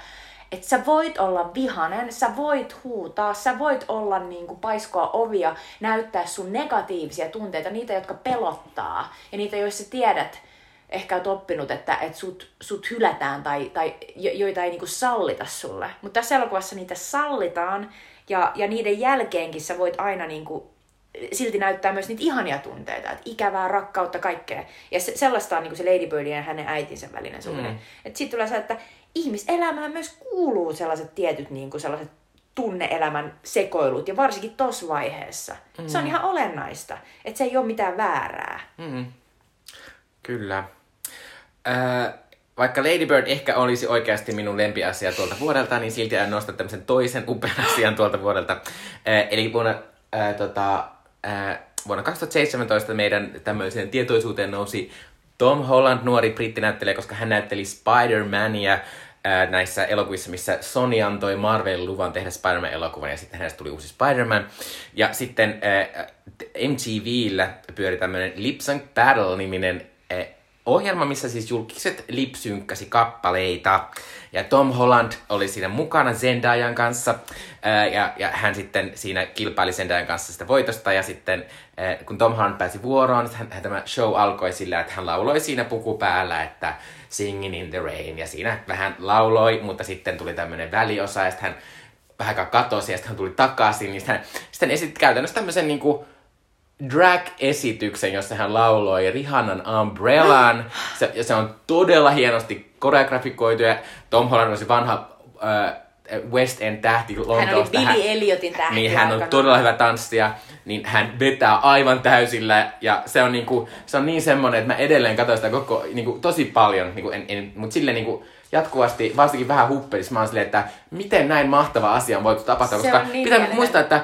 että sä voit olla vihanen, sä voit huutaa, sä voit olla niin kuin paiskoa ovia, näyttää sun negatiivisia tunteita, niitä, jotka pelottaa ja niitä, joissa tiedät, ehkä oot oppinut, että, että sut, sut hylätään tai, tai jo- joita ei niinku sallita sulle. Mutta tässä elokuvassa niitä sallitaan ja, ja niiden jälkeenkin sä voit aina niinku, silti näyttää myös niitä ihania tunteita, että ikävää, rakkautta, kaikkea. Ja se, sellaista on niinku se Lady Birdin ja hänen äitinsä välinen suhde. Mm. Että siitä tulee se, että ihmiselämään myös kuuluu sellaiset tietyt niinku sellaiset tunneelämän sekoilut, ja varsinkin tuossa vaiheessa. Mm. Se on ihan olennaista, että se ei ole mitään väärää. Mm. Kyllä. Äh, vaikka Lady Bird ehkä olisi oikeasti minun lempiasia tuolta vuodelta, niin silti en nosta tämmöisen toisen upean (laughs) asian tuolta vuodelta. Äh, eli vuonna, äh, tota, äh, vuonna 2017 meidän tämmöiseen tietoisuuteen nousi Tom Holland, nuori brittinäyttelijä, koska hän näytteli Spider-Mania näissä elokuvissa, missä Sony antoi Marvel luvan tehdä Spider-Man-elokuvan ja sitten hänestä tuli uusi Spider-Man. Ja sitten äh, MTVllä pyöri tämmöinen Lip Sync Battle-niminen ohjelma, missä siis julkiset lipsynkkäsi kappaleita. Ja Tom Holland oli siinä mukana Zendayan kanssa. Ja, ja hän sitten siinä kilpaili Zendayan kanssa sitä voitosta. Ja sitten kun Tom Holland pääsi vuoroon, niin hän, hän, tämä show alkoi sillä, että hän lauloi siinä puku päällä, että Singing in the Rain. Ja siinä vähän lauloi, mutta sitten tuli tämmöinen väliosa ja sitten hän vähän katosi ja sitten hän tuli takaisin. Niin sitten hän, sitten hän esitti käytännössä tämmöisen niinku, drag-esityksen, jossa hän lauloi Rihannan Umbrellan. (gasps) Se, ja se on todella hienosti koreografikoitu ja Tom Holland on se vanha äh, West End tähti Hän oli Lontoosta. Billy Elliotin tähti. Niin, hän on todella hyvä tanssija, niin hän vetää aivan täysillä ja se on, niinku, se on niin semmonen, että mä edelleen katsoin sitä koko, niinku, tosi paljon, niinku, en, en, mutta silleen niinku, jatkuvasti, varsinkin vähän huppelis, mä oon silleen, että miten näin mahtava asia on voitu tapahtua, Se koska on niin pitää mielinen. muistaa, että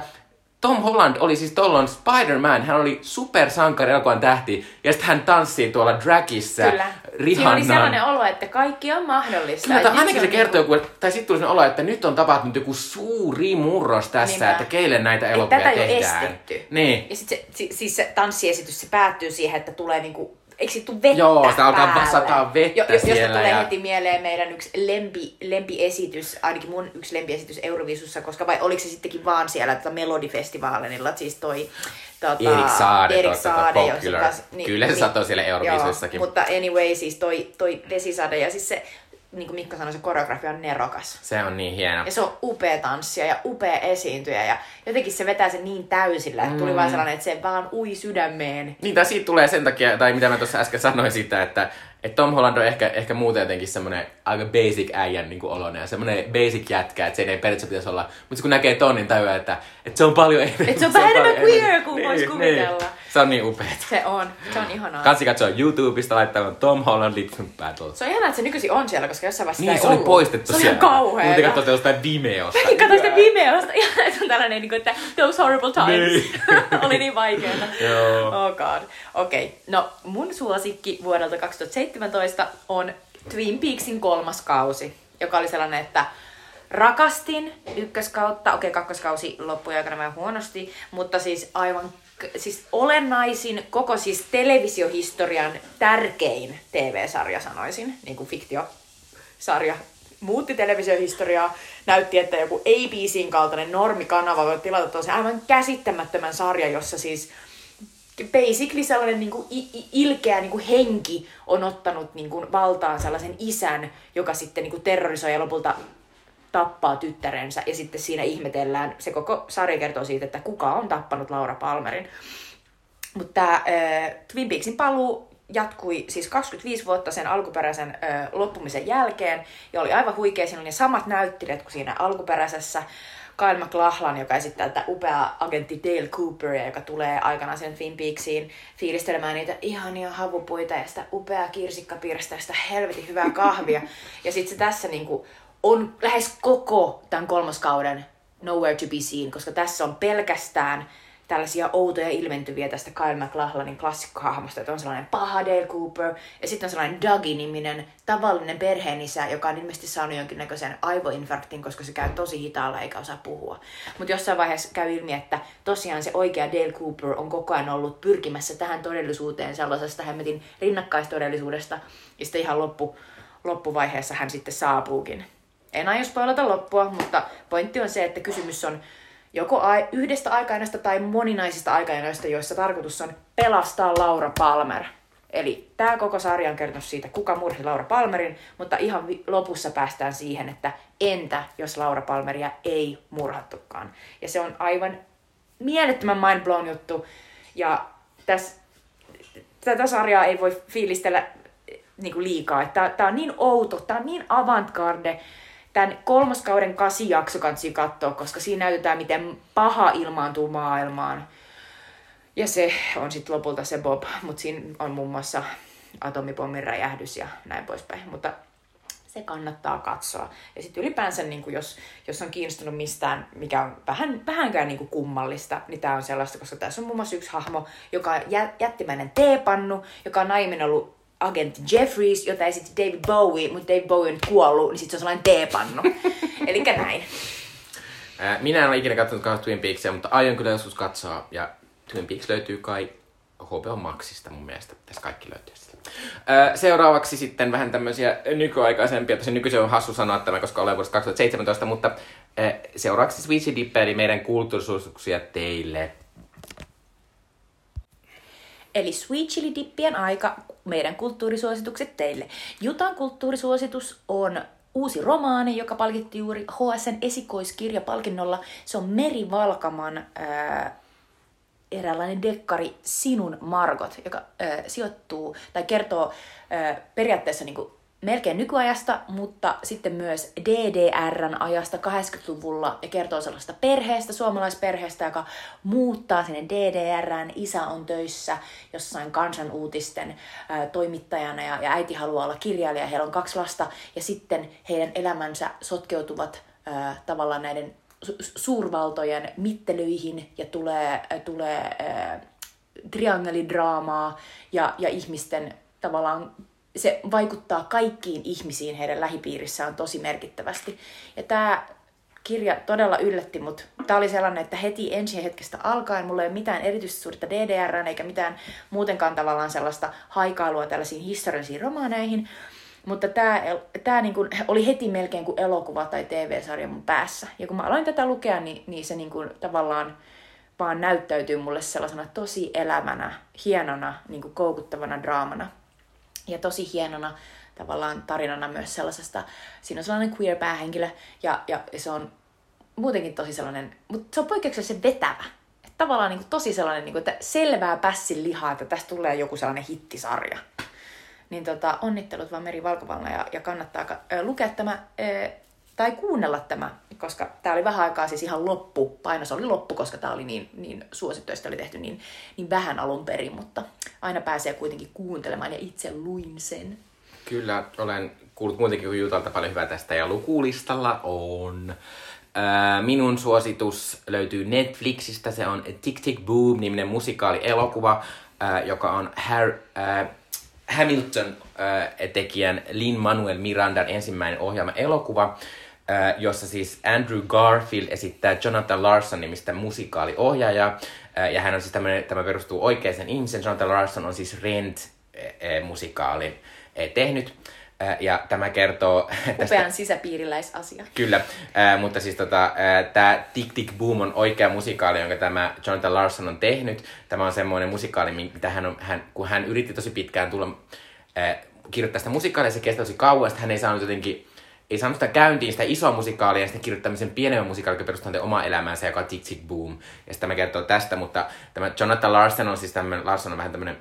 Tom Holland oli siis tollon Spider-Man, hän oli supersankari elokuvan tähti, ja sitten hän tanssii tuolla dragissa Kyllä. Siinä oli Rihannan. sellainen olo, että kaikki on mahdollista. Kyllä, tai ainakin se kertoo, niinku- joku, tai sitten tuli olo, että nyt on tapahtunut joku suuri murros tässä, Niinpä. että keille näitä elokuvia tätä ei ole tehdään. estetty. Niin. Ja sitten se, si, siis se tanssiesitys, se päättyy siihen, että tulee niinku, eikö siitä tule vettä Joo, sitä alkaa päälle? sataa vettä jo, jo, Josta siellä tulee ja- heti mieleen meidän yksi lempi, lempiesitys, ainakin mun yksi lempiesitys Eurovisussa, koska vai oliko se sittenkin vaan siellä tota Melodifestivaalilla, siis toi tota, Erik Saade, Erik Saade Popular. jossa taas- Kyllä se satoi siellä Euroviisuissakin. Joo, mutta anyway, siis toi, toi Vesisade ja siis se, niin kuin Mikko sanoi, se koreografia on nerokas. Se on niin hieno. Ja se on upea tanssija ja upea esiintyjä ja jotenkin se vetää sen niin täysillä, että tuli Mm. vaan sellainen, että se vaan ui sydämeen. Niin, tai siitä tulee sen takia, tai mitä mä tuossa äsken sanoin siitä, että, että Tom Holland on ehkä, ehkä muuten jotenkin semmoinen aika basic äijän niin oloinen ja semmoinen basic jätkä, että se ei periaatteessa pitäisi olla. Mutta kun näkee ton, niin tajuaa, että, että se on paljon enemmän. Että se on vähän enemmän queer kuin vois kuvitella. Se on niin upeeta. Se on, se on ihanaa. Kansi katsoa YouTubesta laittaa Tom Holland Sync Battle. Se on ihanaa, että se nykyisin on siellä, koska jossain vaiheessa Niin, sitä se oli ollut. poistettu se siellä. ihan kauheeta. Mutta katsotaan jostain Vimeosta. Mäkin katsoin sitä Vimeosta. (laughs) Ja se on tällainen, niin kuin, että those horrible times. Niin. (laughs) oli niin vaikeeta. Joo. Oh god. Okei, okay. no mun suosikki vuodelta 2017 on Twin Peaksin kolmas kausi, joka oli sellainen, että rakastin ykköskautta, okei okay, kakkoskausi loppui aikana vähän huonosti, mutta siis aivan siis olennaisin koko siis televisiohistorian tärkein TV-sarja sanoisin, niin kuin fiktiosarja muutti televisiohistoriaa, näytti, että joku ABCn kaltainen normikanava voi tilata tosi aivan käsittämättömän sarja, jossa siis basically sellainen niin kuin ilkeä niin kuin henki on ottanut niin kuin valtaan sellaisen isän, joka sitten niin kuin terrorisoi ja lopulta tappaa tyttärensä. Ja sitten siinä ihmetellään, se koko sarja kertoo siitä, että kuka on tappanut Laura Palmerin. Mutta tämä äh, Twin Peaksin paluu jatkui siis 25 vuotta sen alkuperäisen äh, loppumisen jälkeen. Ja oli aivan huikea, siinä oli ne samat näyttelijät kuin siinä alkuperäisessä. Kyle MacLachlan, joka esittää tätä upeaa agentti Dale Cooperia, joka tulee aikanaan sen Twin Peaksiin fiilistelemään niitä ihania havupuita ja sitä upeaa kirsikkapiiristä ja sitä helvetin hyvää kahvia. ja sitten se tässä niinku on lähes koko tämän kolmoskauden Nowhere to be seen, koska tässä on pelkästään tällaisia outoja ilmentyviä tästä Kyle MacLachlanin klassikkohahmosta, että on sellainen paha Dale Cooper, ja sitten on sellainen Dougie-niminen tavallinen perheenisä, joka on ilmeisesti saanut jonkinnäköisen aivoinfarktin, koska se käy tosi hitaalla eikä osaa puhua. Mutta jossain vaiheessa käy ilmi, että tosiaan se oikea Dale Cooper on koko ajan ollut pyrkimässä tähän todellisuuteen sellaisesta hemmetin rinnakkaistodellisuudesta, ja sitten ihan loppu, loppuvaiheessa hän sitten saapuukin. En aio spoilata loppua, mutta pointti on se, että kysymys on joko ai- yhdestä aikainasta tai moninaisista aikainoista, joissa tarkoitus on pelastaa Laura Palmer. Eli tämä koko sarja on kertonut siitä, kuka murhi Laura Palmerin, mutta ihan vi- lopussa päästään siihen, että entä jos Laura Palmeria ei murhattukaan. Ja se on aivan mielettömän mindblown juttu. Ja tässä, tätä sarjaa ei voi fiilistellä niin kuin liikaa. Tämä on niin outo, tämä on niin avantgarde. Tämän kolmoskauden kasijakso kannattaa katsoa, koska siinä näytetään, miten paha ilmaantuu maailmaan. Ja se on sitten lopulta se Bob, mutta siinä on muun muassa atomipommin räjähdys ja näin poispäin. Mutta se kannattaa katsoa. Ja sitten ylipäänsä, niin jos, jos on kiinnostunut mistään, mikä on vähän, vähänkään niin kummallista, niin tämä on sellaista, koska tässä on muun muassa yksi hahmo, joka on jä, jättimäinen teepannu, joka on aiemmin ollut agentti Jeffries, jota esitti David Bowie, mutta David Bowie on kuollut, niin sitten se on sellainen teepannu. (laughs) Eli näin. Minä en ole ikinä katsonut kauheasti Twin Peaksia, mutta aion kyllä joskus katsoa. Ja Twin Peaks löytyy kai HBO Maxista mun mielestä. Tässä kaikki löytyy sitä. Seuraavaksi sitten vähän tämmöisiä nykyaikaisempia. Tosi nykyisin on hassu sanoa tämä, koska olen vuodesta 2017, mutta seuraavaksi Switchy Dippe, eli meidän kulttuurisuosituksia teille. Eli Sweet Chili Dippien aika, meidän kulttuurisuositukset teille. Jutan kulttuurisuositus on uusi romaani, joka palkittiin juuri HSN esikoiskirjapalkinnolla. Se on Meri Valkaman ää, eräänlainen dekkari Sinun Margot, joka ää, sijoittuu tai kertoo ää, periaatteessa niin kuin melkein nykyajasta, mutta sitten myös DDRn ajasta 80-luvulla ja kertoo sellaista perheestä, suomalaisperheestä, joka muuttaa sinne DDRään. Isä on töissä jossain kansanuutisten toimittajana ja, ja äiti haluaa olla kirjailija. Heillä on kaksi lasta ja sitten heidän elämänsä sotkeutuvat ää, tavallaan näiden su- suurvaltojen mittelyihin ja tulee, tulee ää, triangelidraamaa ja, ja ihmisten tavallaan se vaikuttaa kaikkiin ihmisiin heidän lähipiirissään tosi merkittävästi. Ja tämä kirja todella yllätti mut. Tämä oli sellainen, että heti ensi hetkestä alkaen mulla ei ole mitään erityistä suurta DDR eikä mitään muutenkaan tavallaan sellaista haikailua tällaisiin historiallisiin romaaneihin. Mutta tämä, tämä niin kuin oli heti melkein kuin elokuva tai TV-sarja mun päässä. Ja kun mä aloin tätä lukea, niin, niin se niin kuin tavallaan vaan näyttäytyy mulle sellaisena tosi elämänä, hienona, niin kuin koukuttavana draamana. Ja tosi hienona tavallaan tarinana myös sellaisesta, siinä on sellainen queer päähenkilö ja, ja se on muutenkin tosi sellainen, mutta se on poikkeuksellisen vetävä. Et tavallaan niin kuin tosi sellainen, niin kuin, että selvää pässin lihaa, että tästä tulee joku sellainen hittisarja. Niin tota, onnittelut vaan Meri Valkovalna ja, ja kannattaa äh, lukea tämä tai kuunnella tämä, koska tämä oli vähän aikaa siis ihan loppu, painos oli loppu, koska tämä oli niin, niin suosittu oli tehty niin, niin vähän alun perin, mutta aina pääsee kuitenkin kuuntelemaan ja itse luin sen. Kyllä, olen kuullut muutenkin Jutalta paljon hyvää tästä ja lukulistalla on. Minun suositus löytyy Netflixistä, se on Tick Tick Boom niminen musikaali-elokuva, joka on Har- Hamilton-tekijän Lin-Manuel Mirandan ensimmäinen ohjelma elokuva äh, jossa siis Andrew Garfield esittää Jonathan Larson nimistä musikaaliohjaajaa. Äh, ja hän on siis tämmönen, tämä perustuu oikeaan ihmisen. Jonathan Larson on siis Rent-musikaalin äh, tehnyt. Ja tämä kertoo... (laughs) Tästä, Upean sisäpiiriläisasia. Kyllä, äh, mutta siis tota, äh, tämä Tick Tick Boom on oikea musikaali, jonka tämä Jonathan Larson on tehnyt. Tämä on semmoinen musikaali, mitä hän on, hän, kun hän yritti tosi pitkään tulla äh, kirjoittaa sitä musikaalia, se kesti tosi kauan, hän ei saanut jotenkin ei saanut sitä käyntiin, sitä isoa musikaalia, ja sitten kirjoittamisen pienemmän musikaalin, joka perustuu oma elämäänsä, joka on Tick Boom. Ja sitten mä kertoo tästä, mutta tämä Jonathan Larson on siis tämmöinen, Larson on vähän tämmöinen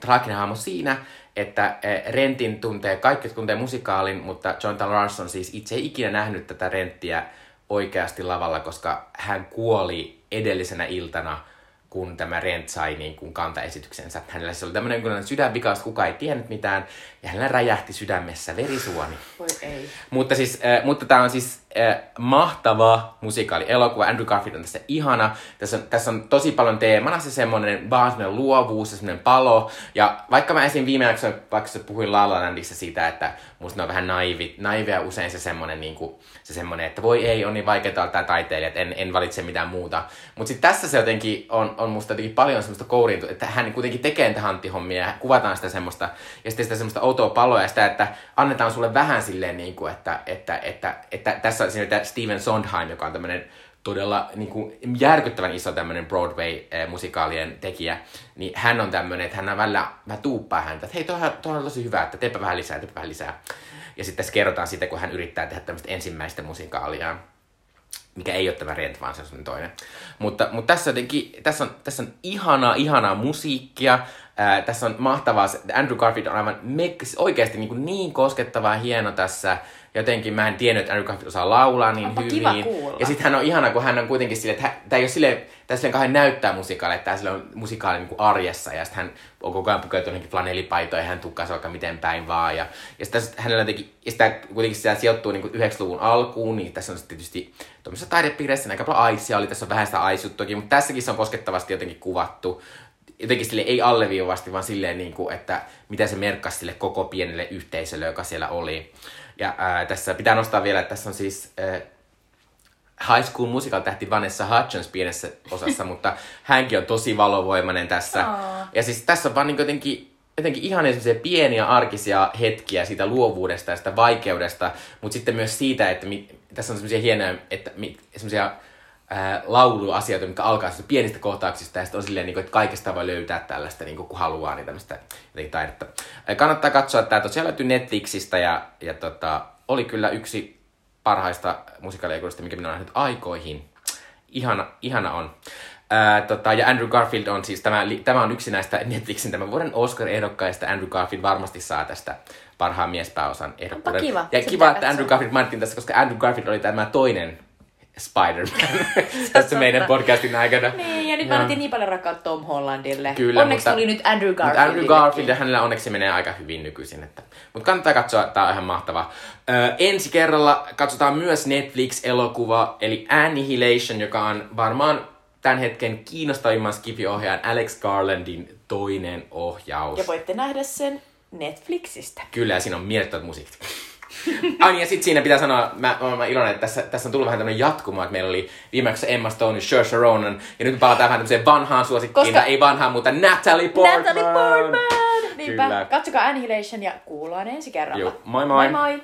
traaginen hahmo siinä, että eh, Rentin tuntee, kaikki tuntee musikaalin, mutta Jonathan Larson siis itse ei ikinä nähnyt tätä Renttiä oikeasti lavalla, koska hän kuoli edellisenä iltana – kun tämä Rent sai niin kuin kantaesityksensä. Hänellä se oli tämmöinen kun sydänvika, kukaan ei tiennyt mitään, ja hänellä räjähti sydämessä verisuoni. Voi ei. Mutta, siis, äh, mutta tämä on siis äh, mahtava musikaali elokuva. Andrew Garfield on tässä ihana. Tässä on, tässä on tosi paljon teemana se semmoinen vaan semmoinen luovuus ja semmoinen palo. Ja vaikka mä esim. viime jaksossa vaikka puhuin La La Landissa siitä, että musta ne on vähän naivit, naivia usein se semmoinen, niin kuin, se semmoinen, että voi ei, on niin vaikeaa tää taiteilija, että en, en valitse mitään muuta. Mutta sitten tässä se jotenkin on, on musta jotenkin paljon semmoista kouriin, että hän kuitenkin tekee niitä hanttihommia ja kuvataan sitä semmoista, ja sitten sitä semmoista outoa paloa ja sitä, että annetaan sulle vähän silleen, niin kuin, että, että, että, että, että tässä siinä Steven Sondheim, joka on tämmöinen todella niin kuin, järkyttävän iso tämmöinen Broadway-musikaalien tekijä, niin hän on tämmöinen, että hän on välillä vähän tuuppaa häntä, että hei, tuohon on tosi hyvä, että teepä vähän lisää, teepä vähän lisää. Ja sitten tässä kerrotaan siitä, kun hän yrittää tehdä tämmöistä ensimmäistä musikaalia, mikä ei ole tämä Rent, vaan se on toinen. Mutta, mutta tässä, jotenkin, tässä, on, tässä on ihanaa, ihanaa musiikkia. Ää, tässä on mahtavaa, Andrew Garfield on aivan oikeasti niin, niin koskettava ja hieno tässä jotenkin mä en tiennyt, että Andrew Garfield osaa laulaa niin Onpa hyvin. Kiva kuulla. Ja sitten hän on ihana, kun hän on kuitenkin silleen, että tämä ei ole silleen, tämä silleen kahden näyttää musikaali, että tämä on musikaali niin arjessa. Ja sitten hän on koko ajan pukeutunut johonkin ja hän tukkaa vaikka miten päin vaan. Ja, ja sitten hänellä jotenkin, ja sitä kuitenkin sitä sijoittuu niin 90-luvun alkuun, niin tässä on sitten tietysti tuommoisessa taidepiireissä aika paljon aisia oli, tässä on vähän sitä aisuttuakin, mutta tässäkin se on koskettavasti jotenkin kuvattu jotenkin sille ei alleviivasti, vaan silleen, niin kuin, että mitä se merkkasi sille koko pienelle yhteisölle, joka siellä oli. Ja ää, tässä pitää nostaa vielä, että tässä on siis ää, High School Musical tähti Vanessa Hudgens pienessä osassa, (laughs) mutta hänkin on tosi valovoimainen tässä. Aa. Ja siis tässä on vaan niin jotenkin, jotenkin ihan pieniä arkisia hetkiä siitä luovuudesta ja sitä vaikeudesta, mutta sitten myös siitä, että mi, tässä on semmoisia hienoja, että mi, semmoisia ää, lauluasioita, mitkä alkaa pienistä kohtauksista ja sitten on silleen, niin kuin, että kaikesta voi löytää tällaista, niin kuin, kun haluaa, niin tämmöistä taidetta. Ää, kannattaa katsoa, että tämä tosiaan löytyy Netflixistä ja, ja tota, oli kyllä yksi parhaista musikaalielokuvista, mikä minä olen nähnyt aikoihin. Ihana, ihana on. Ää, tota, ja Andrew Garfield on siis, tämä, tämä on yksi näistä Netflixin tämän vuoden Oscar-ehdokkaista. Andrew Garfield varmasti saa tästä parhaan miespääosan ehdokkuuden. kiva. Ja kiva, että Andrew. Garfield mainittiin tässä, koska Andrew Garfield oli tämä toinen Spider-Man (laughs) tässä meidän podcastin aikana. Niin, ja nyt Joo. me annettiin niin paljon rakkautta Tom Hollandille. Kyllä, Onneksi mutta- tuli nyt Andrew Garfield. Andrew Garfield, ja hänellä onneksi menee aika hyvin nykyisin. Että. Mutta kannattaa katsoa, tää on ihan mahtava. Ö, ensi kerralla katsotaan myös Netflix-elokuva, eli Annihilation, joka on varmaan tämän hetken kiinnostavimman skifi-ohjaajan Alex Garlandin toinen ohjaus. Ja voitte nähdä sen Netflixistä. Kyllä, ja siinä on mielettömät musiikit. Ai niin, ja sitten siinä pitää sanoa, mä, mä, mä iloinen, että tässä, tässä on tullut vähän tämmöinen jatkuma, että meillä oli viimeksi Emma Stone ja Saoirse Ronan, ja nyt me palataan vähän tämmöiseen vanhaan suosikkiin, Koska- ei vanhaan, mutta Natalie Portman! Natalie Portman! Niinpä, Kyllä. katsokaa Annihilation ja kuullaan ensi kerralla. Joo, moi moi. Moi moi!